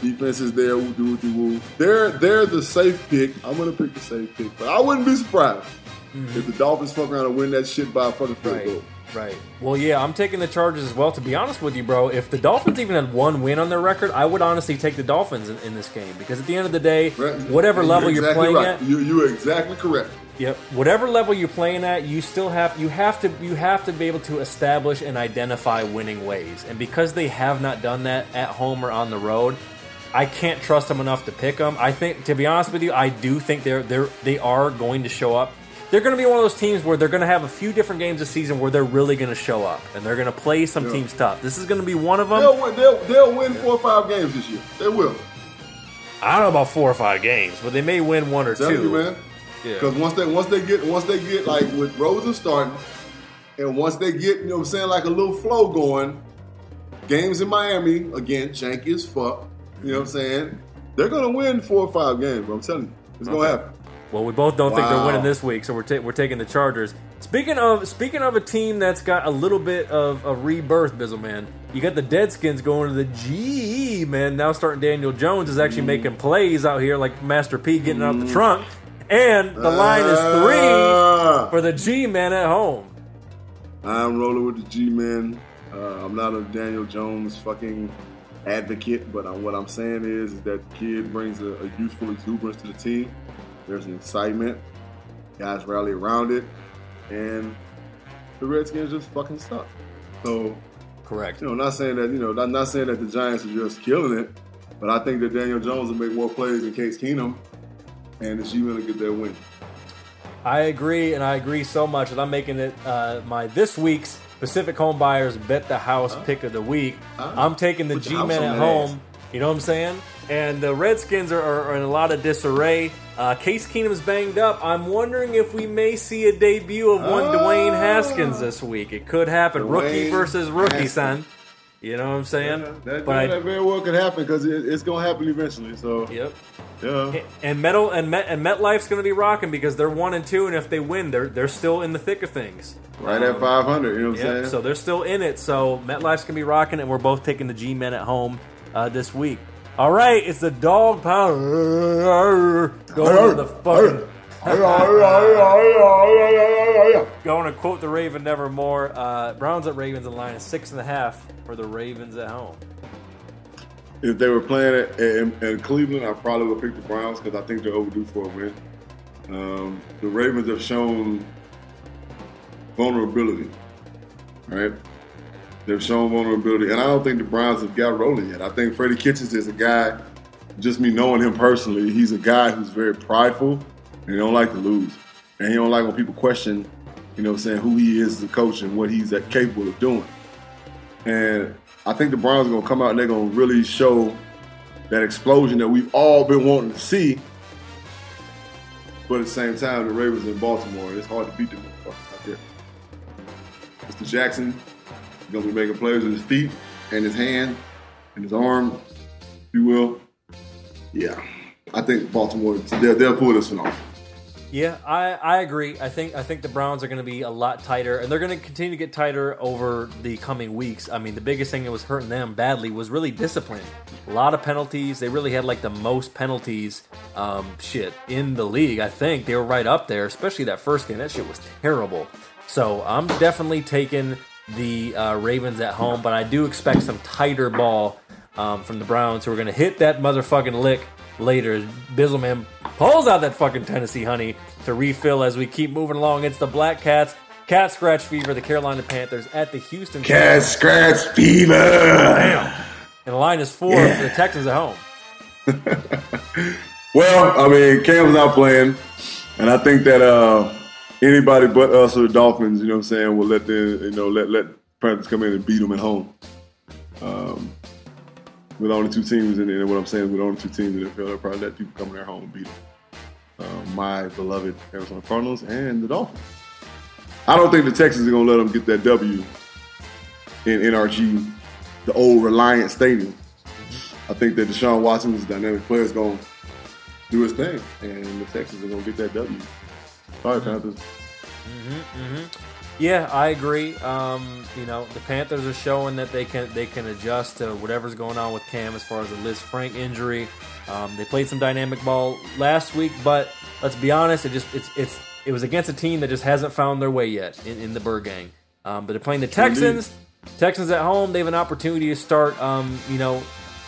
Speaker 9: defense is there, woo doo doo woo. They're they're the safe pick. I'm gonna pick the safe pick, but I wouldn't be surprised mm-hmm. if the Dolphins fuck around and win that shit by a fucking field
Speaker 8: Right.
Speaker 9: goal.
Speaker 8: Right. Well, yeah, I'm taking the Chargers as well. To be honest with you, bro, if the Dolphins even had one win on their record, I would honestly take the Dolphins in, in this game because at the end of the day, whatever level you're playing
Speaker 9: right.
Speaker 8: at,
Speaker 9: you you're exactly correct.
Speaker 8: Yep. Whatever level you're playing at, you still have you have to you have to be able to establish and identify winning ways. And because they have not done that at home or on the road, I can't trust them enough to pick them. I think to be honest with you, I do think they're they're they are going to show up. They're going to be one of those teams where they're going to have a few different games this season where they're really going to show up and they're going to play some
Speaker 9: Yeah.
Speaker 8: teams tough. This is going to be one of them.
Speaker 9: They'll win. They'll, they'll win four or five games this year. They will.
Speaker 8: I don't know about four or five games, but they may win one or
Speaker 9: Telling
Speaker 8: two.
Speaker 9: you,
Speaker 8: Yeah.
Speaker 9: Because once they once they get once they get like with Rosen starting, and once they get you know what I'm saying like a little flow going, games in Miami again, janky as fuck. You know what I'm saying? They're gonna win four or five games. Bro. I'm telling you, it's gonna happen.
Speaker 8: Well, we both don't think they're winning this week, so we're ta- we're taking the Chargers. Speaking of speaking of a team that's got a little bit of a rebirth, Bizzle man, you got the Deadskins going to the G man. Now starting Daniel Jones is actually making mm. plays out here, like Master P getting out the mm. trunk, and the line is three for the G man at home.
Speaker 9: I'm rolling with the G men. Uh, I'm not a Daniel Jones fucking advocate, but uh, what I'm saying is, is that the kid brings a, a youthful exuberance to the team. There's an excitement. Guys rally around it, and the Redskins just fucking suck. So,
Speaker 8: correct.
Speaker 9: You know, not saying that you know, not, not saying that the Giants are just killing it, but I think that Daniel Jones will make more plays than Case Keenum, and the G men will get their win.
Speaker 8: I agree, and I agree so much that I'm making it uh, my this week's Pacific Home Buyers Bet the House pick of the week. I'm taking the
Speaker 9: Put G-Men
Speaker 8: at home.
Speaker 9: ass.
Speaker 8: You know what I'm saying? And the Redskins are, are, are in a lot of disarray. Uh, Case Keenum's banged up. I'm wondering if we may see a debut of one Dwayne Haskins this week. It could happen. rookie versus rookie,
Speaker 9: Haskins.
Speaker 8: son. You know what I'm saying?
Speaker 9: That,
Speaker 8: but I,
Speaker 9: that very well could happen because it, it's gonna happen eventually. So,
Speaker 8: yep.
Speaker 9: Yeah.
Speaker 8: And Metal and Met and MetLife's going to be rocking because they're one and two, and if they win, they're they're still in the thick of things.
Speaker 9: Right at 500, you know what I'm saying?
Speaker 8: So they're still in it. So MetLife's gonna be rocking, and we're both taking the G Men at home uh, this week. All right, it's the dog pound. Going to the fucking. Going to quote the Raven Nevermore. Uh, Browns at Ravens in line is six and a half for the Ravens at home.
Speaker 9: If they were playing at, in, in Cleveland, I probably would pick the Browns because I think they're overdue for a win. Um, the Ravens have shown vulnerability, right? They've shown vulnerability, and I don't think the Browns have got rolling yet. I think Freddie Kitchens is a guy. Just me knowing him personally, he's a guy who's very prideful and he don't like to lose, and he don't like when people question, you know, saying who he is as a coach and what he's capable of doing. And I think the Browns are going to come out and they're going to really show that explosion that we've all been wanting to see. But at the same time, the Ravens in Baltimore, it's hard to beat them out there. Mr. Jackson is going to be making plays with his feet and his hand and his arm, if you will. Yeah, I think Baltimore, they'll, they'll pull this one off.
Speaker 8: Yeah, I, I agree. I think I think the Browns are going to be a lot tighter, and they're going to continue to get tighter over the coming weeks. I mean, the biggest thing that was hurting them badly was really discipline. A lot of penalties. They really had like the most penalties, um, shit in the league. I think they were right up there, especially that first game. That shit was terrible. So I'm definitely taking the uh, Ravens at home, but I do expect some tighter ball um, from the Browns, who are going to hit that motherfucking lick later. Bizzleman pulls out that fucking Tennessee honey to refill as we keep moving along. It's the Black Cats, Cat Scratch Fever, the Carolina Panthers at the Houston
Speaker 9: Cat Scratch Fever.
Speaker 8: Damn. And the line is four
Speaker 9: Yeah.
Speaker 8: for the Texans at home.
Speaker 9: Well, I mean, Cam's not playing, and I think that uh, anybody but us or the Dolphins, you know what I'm saying, will let the you know let let Panthers come in and beat them at home. Um, with only two teams, and, and what I'm saying is with only two teams in the NFL, they'll probably let people come in their home and beat them. Uh, my beloved Arizona Cardinals and the Dolphins. I don't think the Texans are going to let them get that W in NRG, the old Reliant Stadium. I think that Deshaun Watson is a dynamic player. Is going to do his thing, and the Texans are gonna get that W. Sorry, Panthers.
Speaker 8: Yeah, I agree. Um, you know, the Panthers are showing that they can they can adjust to whatever's going on with Cam as far as the Lisfranc injury. Um, they played some dynamic ball last week, but let's be honest, it just it's it's it was against a team that just hasn't found their way yet in, in the Bird Gang. Um, but they're playing the Texans. Texans at home, they have an opportunity to start, um, you know,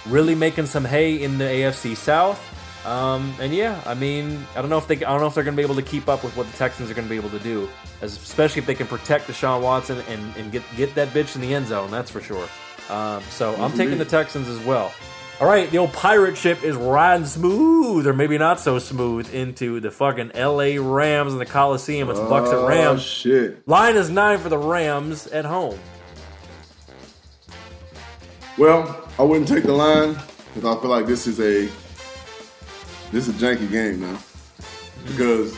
Speaker 8: really making some hay in the AFC South. Um, and yeah, I mean, I don't know if they, I don't know if they're going to be able to keep up with what the Texans are going to be able to do, especially if they can protect Deshaun Watson and, and get get that bitch in the end zone. That's for sure. Um, so I'm taking the Texans as well. All right, the old pirate ship is riding smooth, or maybe not so smooth, into the fucking L.A. Rams and the Coliseum. It's Bucs at
Speaker 9: Oh
Speaker 8: Rams.
Speaker 9: shit.
Speaker 8: Line is nine for the Rams at home.
Speaker 9: Well, I wouldn't take the line because I feel like this is a this is a janky game now. Because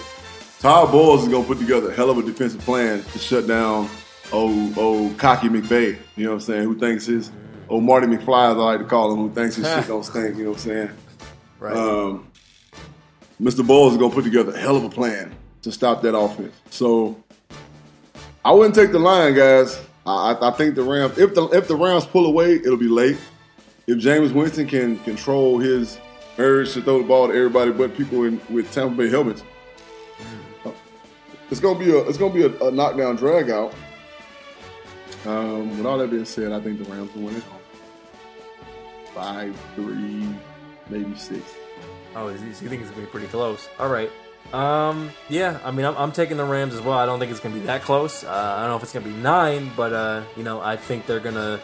Speaker 9: Todd Bowles is gonna put together a hell of a defensive plan to shut down old old cocky McVay. You know what I'm saying? Who thinks his old Marty McFly, as I like to call him, who thinks his shit don't stink. You know what I'm saying?
Speaker 8: Right.
Speaker 9: Um, Mr. Bowles is gonna put together a hell of a plan to stop that offense. So I wouldn't take the line, guys. I, I- I think the Rams. If the if the Rams pull away, it'll be late. If Jameis Winston can control his urge to throw the ball to everybody but people in, with Tampa Bay helmets, it's gonna be a it's gonna be a, a knockdown drag out. Um, with all that being said, I think the Rams will win it. Five, three, maybe six.
Speaker 8: Oh, you think it's gonna be pretty close? All right. Um, yeah, I mean, I'm, I'm taking the Rams as well. I don't think it's gonna be that close. Uh, I don't know if it's gonna be nine, but uh, you know, I think they're gonna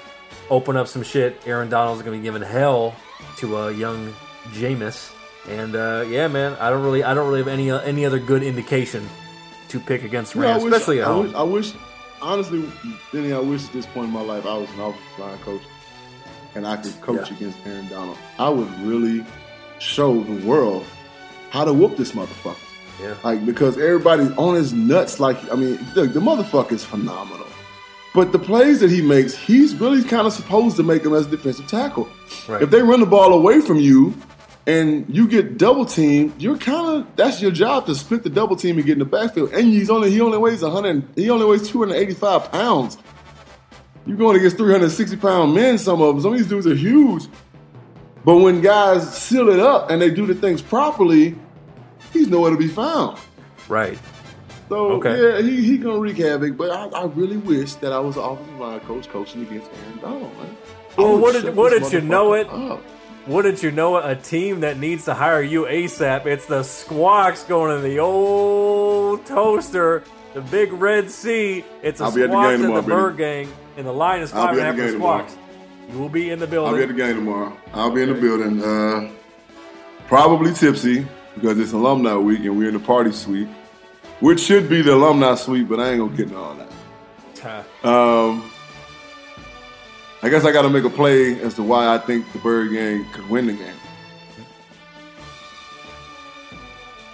Speaker 8: open up some shit. Aaron Donald's gonna be giving hell to a young Jameis, and uh, yeah, man, I don't really, I don't really have any uh, any other good indication to pick against Rams,
Speaker 9: I wish,
Speaker 8: especially at
Speaker 9: I
Speaker 8: home.
Speaker 9: Wish, I wish, honestly, Denny, I wish at this point in my life I was an offensive line coach and I could coach
Speaker 8: Yeah.
Speaker 9: against Aaron Donald. I would really show the world how to whoop this motherfucker.
Speaker 8: Yeah.
Speaker 9: Like, because everybody's on his nuts. Like, I mean, look, the motherfucker is phenomenal. But the plays that he makes, he's really kind of supposed to make them as a defensive tackle.
Speaker 8: Right.
Speaker 9: If they run the ball away from you and you get double teamed, you're kind of that's your job to split the double team and get in the backfield. And he's only he only weighs 100 he only weighs 285 pounds. You're going against 360 pound men. Some of them, some of these dudes are huge. But when guys seal it up and they do the things properly, he's nowhere to be found.
Speaker 8: Right.
Speaker 9: So
Speaker 8: Okay.
Speaker 9: yeah, he he gonna wreak havoc. But I, I really wish that I was an offensive line coach coaching against Aaron Donald. Man.
Speaker 8: Well, what did what did you know it?
Speaker 9: up.
Speaker 8: Wouldn't you know it? A team that needs to hire you ASAP. It's the Squawks going to the old toaster, the big red sea. It's the
Speaker 9: I'll be at the
Speaker 8: Squawks
Speaker 9: game
Speaker 8: and the
Speaker 9: tomorrow,
Speaker 8: Bird Gang, and the line is
Speaker 9: be
Speaker 8: and a half for the
Speaker 9: game tomorrow.
Speaker 8: Squawks. You will be in the building.
Speaker 9: I'll be at the game tomorrow. I'll be in the building. Uh, probably tipsy because it's alumni week and we're in the party suite, which should be the alumni suite, but I ain't gonna get into all that. Um, I guess I got to make a play as to why I think the Bird Gang could win the game.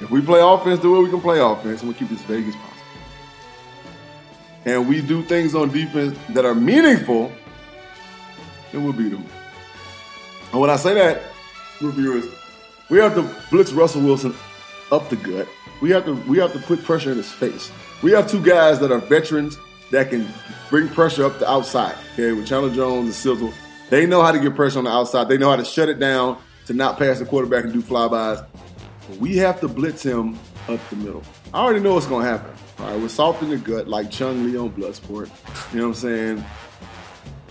Speaker 9: If we play offense the way we can play offense, and we keep this vague as possible, and we do things on defense that are meaningful, then we'll beat them. And when I say that, reviewers, we have to blitz Russell Wilson up the gut. We have to we have to put pressure in his face. We have two guys that are veterans that can bring pressure up the outside. Okay, with Chandler Jones and Sizzle, they know how to get pressure on the outside. They know how to shut it down to not pass the quarterback and do flybys. We have to blitz him up the middle. I already know what's to happen. All right, we're soft in the gut like Chong Li on Bloodsport. You know what I'm saying?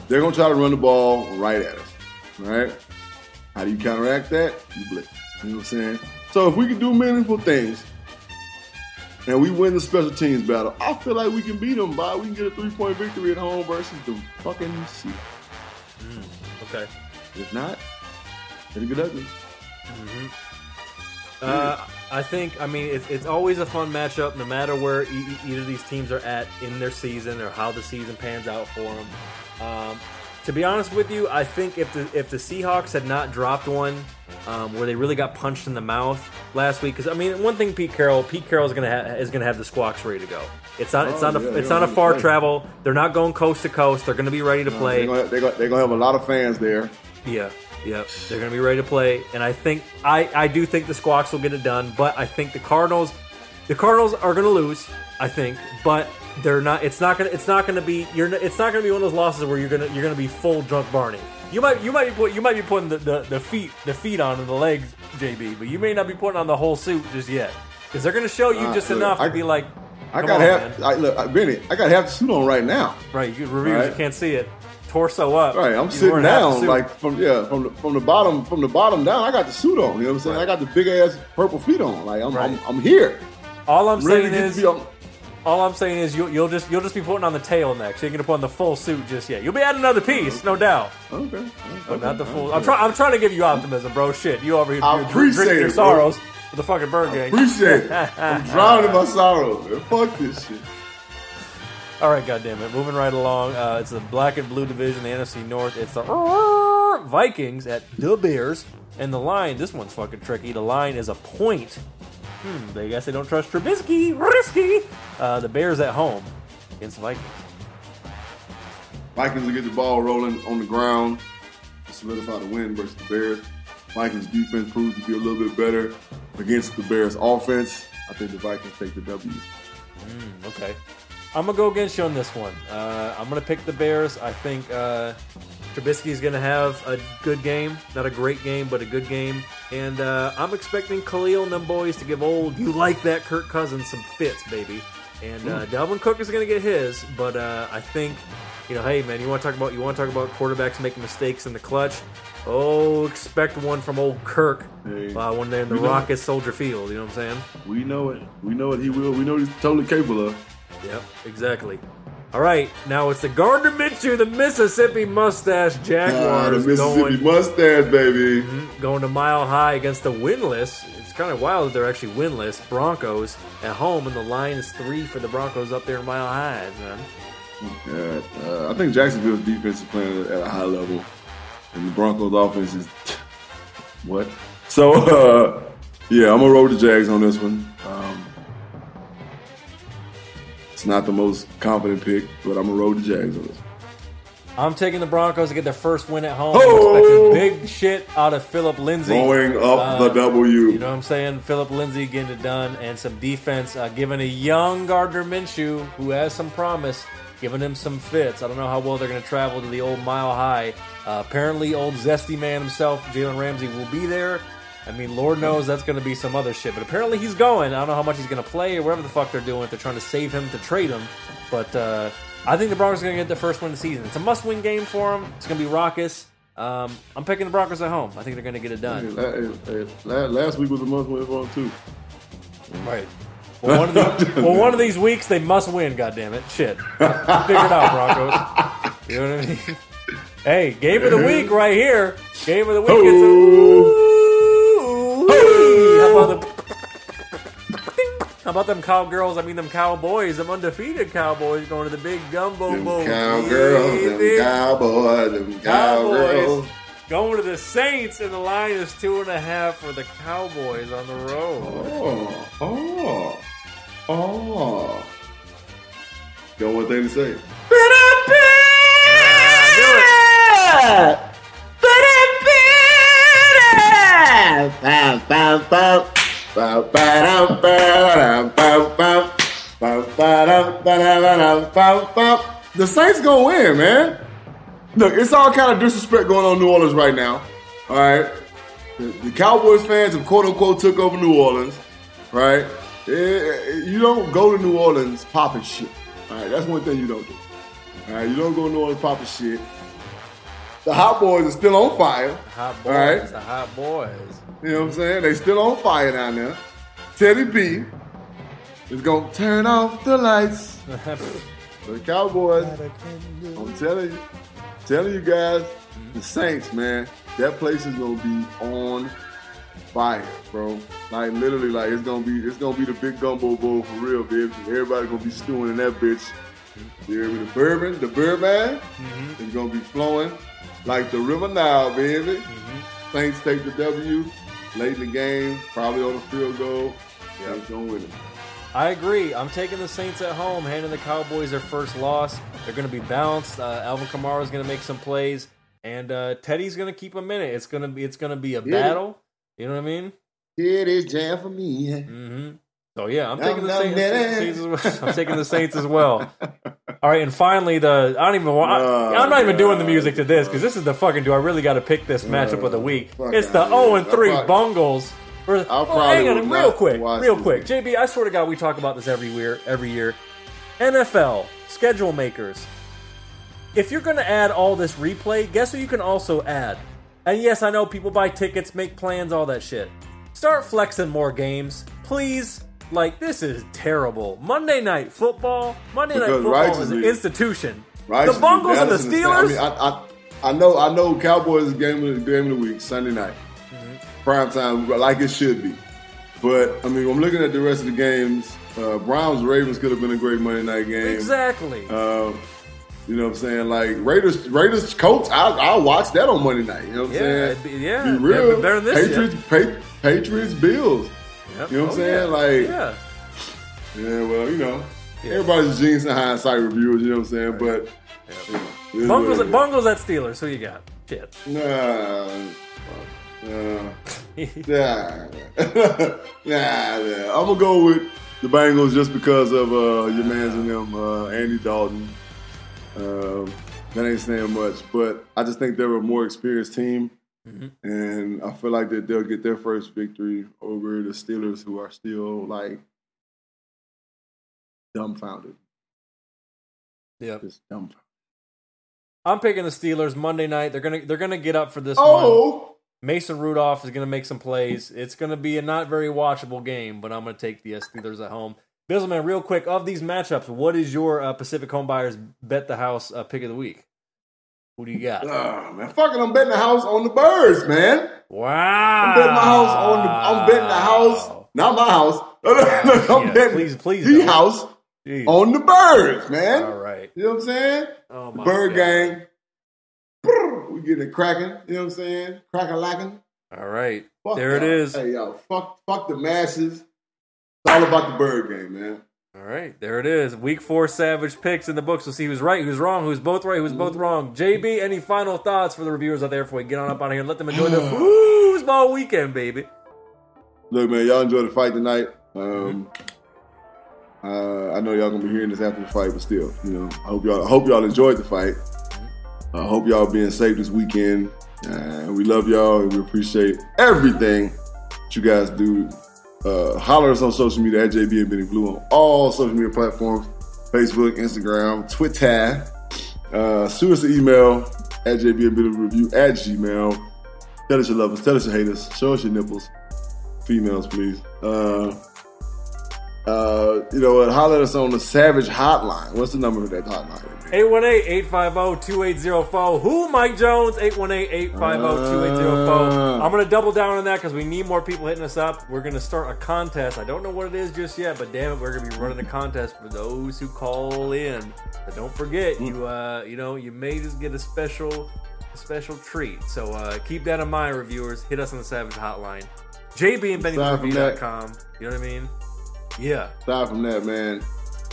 Speaker 9: They're to try to run the ball right at us. All right? How do you counteract that? You blitz. You know what I'm saying? So if we can do meaningful things and we win the special teams battle, I feel like we can beat them by we can get a three point victory at home versus the fucking Seahawks.
Speaker 8: Okay.
Speaker 9: If not, it'll get ugly.
Speaker 8: Uh, I think, I mean, it's, it's always a fun matchup, no matter where e- either of these teams are at in their season or how the season pans out for them. Um, to be honest with you, I think if the if the Seahawks had not dropped one um, where they really got punched in the mouth last week, because I mean, one thing Pete Carroll, Pete Carroll's gonna ha- is gonna have the squawks ready to go. It's not it's
Speaker 9: Oh,
Speaker 8: not a it's not a far
Speaker 9: play.
Speaker 8: travel. They're not going coast to coast. They're gonna be ready to play.
Speaker 9: They're gonna, they're, gonna, they're gonna have a lot of fans there.
Speaker 8: Yeah. Yep, they're going to be ready to play, and I think I I do think the Squawks will get it done, but I think the Cardinals, the Cardinals are going to lose. I think, but they're not. It's not gonna. It's not gonna be. You're. It's not gonna be one of those losses where you're gonna. You're gonna be full drunk Barney. You might. You might be. Put, you might be putting the, the, the feet the feet on and the legs, JB, but you may not be putting on the whole suit just yet because they're gonna show you
Speaker 9: Uh,
Speaker 8: just
Speaker 9: look,
Speaker 8: enough
Speaker 9: I-
Speaker 8: to be like.
Speaker 9: I got
Speaker 8: on,
Speaker 9: half.
Speaker 8: man."
Speaker 9: I, look, I, Benny, I got half the suit on right now.
Speaker 8: Right, you reviewers, you can't see it. Torso up.
Speaker 9: Right, I'm sitting
Speaker 8: wearing half the
Speaker 9: down like from yeah from the, from the bottom from the bottom down. I got the suit on. You know what I'm saying? I got the big ass purple feet on. Like I'm
Speaker 8: Right.
Speaker 9: I'm, I'm here.
Speaker 8: All I'm
Speaker 9: ready
Speaker 8: saying is,
Speaker 9: to be on-
Speaker 8: all I'm saying is, you'll, you'll just you'll just be putting on the tail next. You ain't gonna put on the full suit just yet. You'll be adding another piece, no doubt,
Speaker 9: Okay.
Speaker 8: but not the full. I'm trying. I'm trying to give you optimism, bro. Shit, you over here
Speaker 9: I
Speaker 8: you're
Speaker 9: appreciate
Speaker 8: drinking your
Speaker 9: it, bro.
Speaker 8: sorrows with the fucking bird gang.
Speaker 9: Appreciate it. I'm drowning my sorrows. Man. Fuck this shit.
Speaker 8: All right, goddamn it. Moving right along. Uh, it's the black and blue division, the NFC North. It's the Vikings at the Bears, and the line. This one's fucking tricky. The line is a point. Hmm. They guess they don't trust Trubisky. Risky. Uh, the Bears at home against the Vikings.
Speaker 9: Vikings will get the ball rolling on the ground to solidify the win versus the Bears. Vikings defense proves to be a little bit better against the Bears offense. I think the Vikings take the W.
Speaker 8: Mm, okay. I'm gonna go against you on this one. Uh, I'm gonna pick the Bears. I think uh, Trubisky's gonna have a good game, not a great game, but a good game. And uh, I'm expecting Khalil and them boys to give old you like that Kirk Cousins some fits, baby. And uh, Dalvin Cook is gonna get his, but uh, I think you know, hey man, you want to talk about you want to talk about quarterbacks making mistakes in the clutch? Oh, expect one from old Kirk
Speaker 9: Hey,
Speaker 8: uh, when they're in the Rocket Soldier Field. You know what I'm saying?
Speaker 9: We know it. We know it. he will. We know he's totally capable of.
Speaker 8: Yep, exactly. All right, now it's the Gardner Minshew, the Mississippi Mustache
Speaker 9: Ah, the Mississippi
Speaker 8: going,
Speaker 9: mustache, baby.
Speaker 8: going to Mile High against the winless. It's kind of wild that they're actually winless Broncos at home, and the line is three for the Broncos up there in Mile High, man.
Speaker 9: Yeah, uh, I think Jacksonville's defense is playing at a high level, and the Broncos' offense is what? So, uh, yeah, I'm gonna roll the Jags on this one. Um, it's not the most confident pick, but I'm gonna roll the Jags on this.
Speaker 8: I'm taking the Broncos to get their first win at home.
Speaker 9: Oh!
Speaker 8: Expecting big shit out of Phillip Lindsay.
Speaker 9: Going up
Speaker 8: Uh,
Speaker 9: the W.
Speaker 8: You know what I'm saying? Phillip Lindsay getting it done and some defense, uh, giving a young Gardner Minshew who has some promise, giving him some fits. I don't know how well they're going to travel to the old Mile High. Uh, apparently, old zesty man himself, Jalen Ramsey, will be there. I mean, Lord knows that's going to be some other shit, but apparently he's going. I don't know how much he's going to play or whatever the fuck they're doing if they're trying to save him to trade him. But uh, I think the Broncos are going to get their first win of the season. It's a must-win game for them. It's going to be raucous. Um, I'm picking the Broncos at home. I think they're going to get it done.
Speaker 9: Hey, Last week was a must win for them too.
Speaker 8: Right. Well, one of these, well, one of these weeks they must win. God damn it! Shit. Figure it out, Broncos. You know what I mean? Hey, game of the week right here. Game of the week. It's a, how about them? How about them cowgirls? I mean, them cowboys, them undefeated cowboys going to the big gumbo
Speaker 9: Them
Speaker 8: bowl.
Speaker 9: cowgirls, them cowboys, them cowgirls.
Speaker 8: Cowboys going to the Saints, and the line is two and a half for the Cowboys on the road.
Speaker 9: Oh, oh, oh. Got one thing to say. The Saints gonna win, man. Look, it's all kind of disrespect going on in New Orleans right now. All right, the, the Cowboys fans have quote unquote took over New Orleans, right? Eh, you don't go to New Orleans popping shit. All right, that's one thing you don't do. All right, you don't go to New Orleans popping shit. The Hot Boys are still on fire.
Speaker 8: Hot boys,
Speaker 9: right.
Speaker 8: the hot boys.
Speaker 9: You know what I'm saying? They still on fire down there. Teddy B is gonna turn off the lights. the Cowboys, I'm telling you, telling you guys, the Saints, man, that place is gonna be on fire, bro. Like literally, like it's gonna be, it's gonna be the big gumbo bowl for real, baby. Everybody gonna be stewing in that bitch. You hear me? The bourbon, the bourbon is gonna be flowing like the river Nile, baby. Saints take the W late in the game, probably on a field goal. Saints gonna win it.
Speaker 8: I agree. I'm taking the Saints at home, handing the Cowboys their first loss. They're going to be balanced. Uh, Alvin Kamara is going to make some plays. and uh, Teddy's gonna keep him in it. It's gonna be it's gonna be a
Speaker 9: Yeah.
Speaker 8: battle. You know what I mean?
Speaker 9: It is jam for me.
Speaker 8: Mm-hmm. So yeah, I'm taking the Saints. Saints as well. I'm taking the Saints as well. All right, and finally the I don't even want.
Speaker 9: No,
Speaker 8: I'm not even doing the music to this because this is the fucking. Do I really got to pick this matchup of the week? It's the
Speaker 9: outta
Speaker 8: 0 and 3
Speaker 9: probably-
Speaker 8: Bungles. versus-
Speaker 9: I'll
Speaker 8: Oh,
Speaker 9: probably
Speaker 8: hang on, real quick, real quick. JB, I swear to God, we talk about this every year. Every year, NFL schedule makers. If you're going to add all this replay, guess what you can also add? And yes, I know people buy tickets, make plans, all that shit. Start flexing more games, please. Like this is terrible. Monday night football. Monday night
Speaker 9: Because
Speaker 8: football is an institution.
Speaker 9: Right?
Speaker 8: The Bungles and the Steelers.
Speaker 9: I mean, I, I, I know, I know. Cowboys is game of the game of the week, Sunday night,
Speaker 8: Mm-hmm.
Speaker 9: prime time, like it should be. But I mean, I'm looking at the rest of the games. Uh, Browns Ravens could have been a great Monday night game.
Speaker 8: exactly.
Speaker 9: Uh, you know what I'm saying? Like Raiders, Raiders, Colts. I'll, I'll watch that on Monday night. You know what I'm
Speaker 8: Yeah,
Speaker 9: saying?
Speaker 8: be- yeah,
Speaker 9: be real.
Speaker 8: be better than this
Speaker 9: Patriots, Pa- Patriots, Bills.
Speaker 8: Yep.
Speaker 9: You know what I'm
Speaker 8: Oh,
Speaker 9: saying?
Speaker 8: yeah.
Speaker 9: Like,
Speaker 8: yeah.
Speaker 9: yeah, well, you know,
Speaker 8: Yeah.
Speaker 9: everybody's a genius in hindsight reviewers. You know what I'm saying? But you know, it is
Speaker 8: Bungles,
Speaker 9: is.
Speaker 8: Bungles at Steelers. Who you got? Shit.
Speaker 9: Nah, nah, nah, nah. nah. I'm gonna go with the Bengals just because of uh, your man's and them, uh, Andy Dalton. Um, that ain't saying much, but I just think they're a more experienced team, and I feel like that they'll get their first victory over the Steelers, who are still like dumbfounded,
Speaker 8: Yep.
Speaker 9: just dumbfounded.
Speaker 8: I'm picking the Steelers Monday night. They're gonna they're gonna get up for this one.
Speaker 9: Oh,
Speaker 8: Mason Rudolph is gonna make some plays. It's gonna be a not very watchable game, but I'm gonna take the Steelers at home. Bizzleman, real quick, of these matchups, what is your uh, Pacific Home Buyers bet the house uh, pick of the week? Who do you got?
Speaker 9: Ah, man, fucking, I'm betting the house on the birds, man.
Speaker 8: Wow.
Speaker 9: I'm betting my house on the. I'm betting the house, not my house. I'm
Speaker 8: Yeah,
Speaker 9: betting
Speaker 8: please, please
Speaker 9: the
Speaker 8: don't.
Speaker 9: house
Speaker 8: Jeez.
Speaker 9: on the birds, man.
Speaker 8: All right.
Speaker 9: You know what I'm saying?
Speaker 8: Oh my
Speaker 9: bird
Speaker 8: God.
Speaker 9: gang. Brr, We getting it cracking. You know what I'm saying? Cracking lacking.
Speaker 8: All right.
Speaker 9: Fuck
Speaker 8: there it
Speaker 9: y'all.
Speaker 8: is.
Speaker 9: Hey yo, fuck, fuck the masses. It's all about the bird game, man.
Speaker 8: All right, there it is. Week four Savage picks in the books. We'll see who's right, who's wrong, who's both right, who's both wrong. JB, any final thoughts for the reviewers out there before we get on up out of here and let them enjoy the foosball weekend, baby?
Speaker 9: Look, man, y'all enjoy the fight tonight. Um, uh, I know y'all gonna be hearing this after the fight, but still, you know, I hope y'all, I hope y'all enjoyed the fight. I hope y'all being safe this weekend. Uh, we love y'all and we appreciate everything that you guys do. Uh, holler us on social media at JB and Benny Blue on all social media platforms: Facebook, Instagram, Twitter. Uh, shoot us an email at JB and Benny Review at Gmail. Tell us your love us. Tell us your hate us. Show us your nipples females, please. Uh, uh, you know what? Holler at us on the Savage Hotline. What's the number of that hotline?
Speaker 8: 818-850-2804. Who, Mike Jones? 818-850-2804.
Speaker 9: Ah.
Speaker 8: I'm going to double down on that because we need more people hitting us up. We're going to start a contest. I don't know what it is just yet, but damn it, we're going to be running a contest for those who call in. But don't forget, you uh, you know, you may just get a special a special treat. So uh, keep that in mind, reviewers. Hit us on the Savage Hotline. JB and
Speaker 9: that-
Speaker 8: You know what I mean? Yeah.
Speaker 9: Aside from that, man,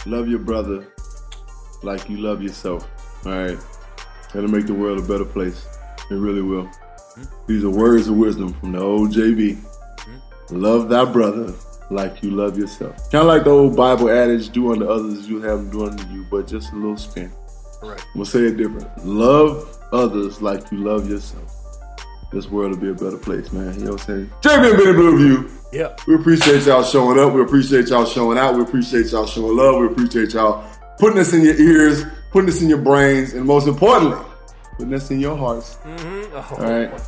Speaker 9: love your brother like you love yourself. All right, that'll make the world a better place. It really will. Hmm? These are words of wisdom from the old JB. Hmm? Love thy brother like you love yourself. Kind of like the old Bible adage: "Do unto others as you have them do unto you," but just a little spin.
Speaker 8: Right.
Speaker 9: I'm gonna say it different. Love others like you love yourself. This world will be a better place, man. You know what I'm saying? JB and Benny Blue View.
Speaker 8: Yep.
Speaker 9: We appreciate y'all showing up. We appreciate y'all showing out. We appreciate y'all showing love. We appreciate y'all putting this in your ears, putting this in your brains, and most importantly, putting this in your hearts.
Speaker 8: Mm-hmm. Oh,
Speaker 9: All right.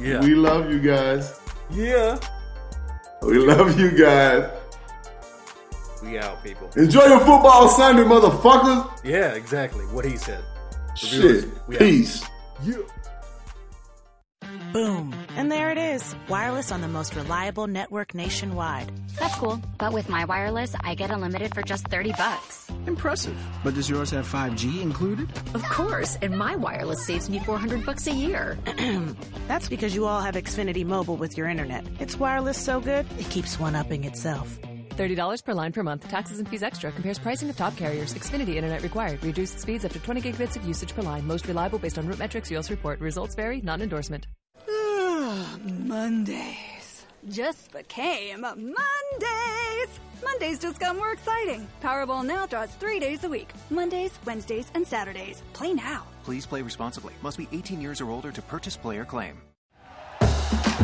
Speaker 8: Yeah.
Speaker 9: We love you guys.
Speaker 8: yeah.
Speaker 9: We love you guys.
Speaker 8: We out, people.
Speaker 9: Enjoy your football Sunday, motherfuckers.
Speaker 8: Yeah, exactly. What he said.
Speaker 9: Shit.
Speaker 8: We out.
Speaker 9: Peace.
Speaker 10: Boom. And there it is. Wireless on the most reliable network nationwide.
Speaker 11: That's cool. But with my wireless, I get unlimited for just 30 bucks.
Speaker 12: Impressive. But does yours have 5G included?
Speaker 13: Of course, and my wireless saves me 400 bucks a year.
Speaker 10: That's because you all have Xfinity Mobile with your internet. It's wireless so good, it keeps one upping itself.
Speaker 14: $30 per line per month. Taxes and fees extra. Compares pricing of top carriers. Xfinity Internet required. Reduced speeds up to 20 gigabits of usage per line. Most reliable based on RootMetrics. U.S. report. Results vary. Not endorsement.
Speaker 15: Mondays. Just became Mondays. Mondays just got more exciting. Powerball now draws three days a week Mondays, Wednesdays, and Saturdays. Play now.
Speaker 16: Please play responsibly. Must be 18 years or older to purchase player claim.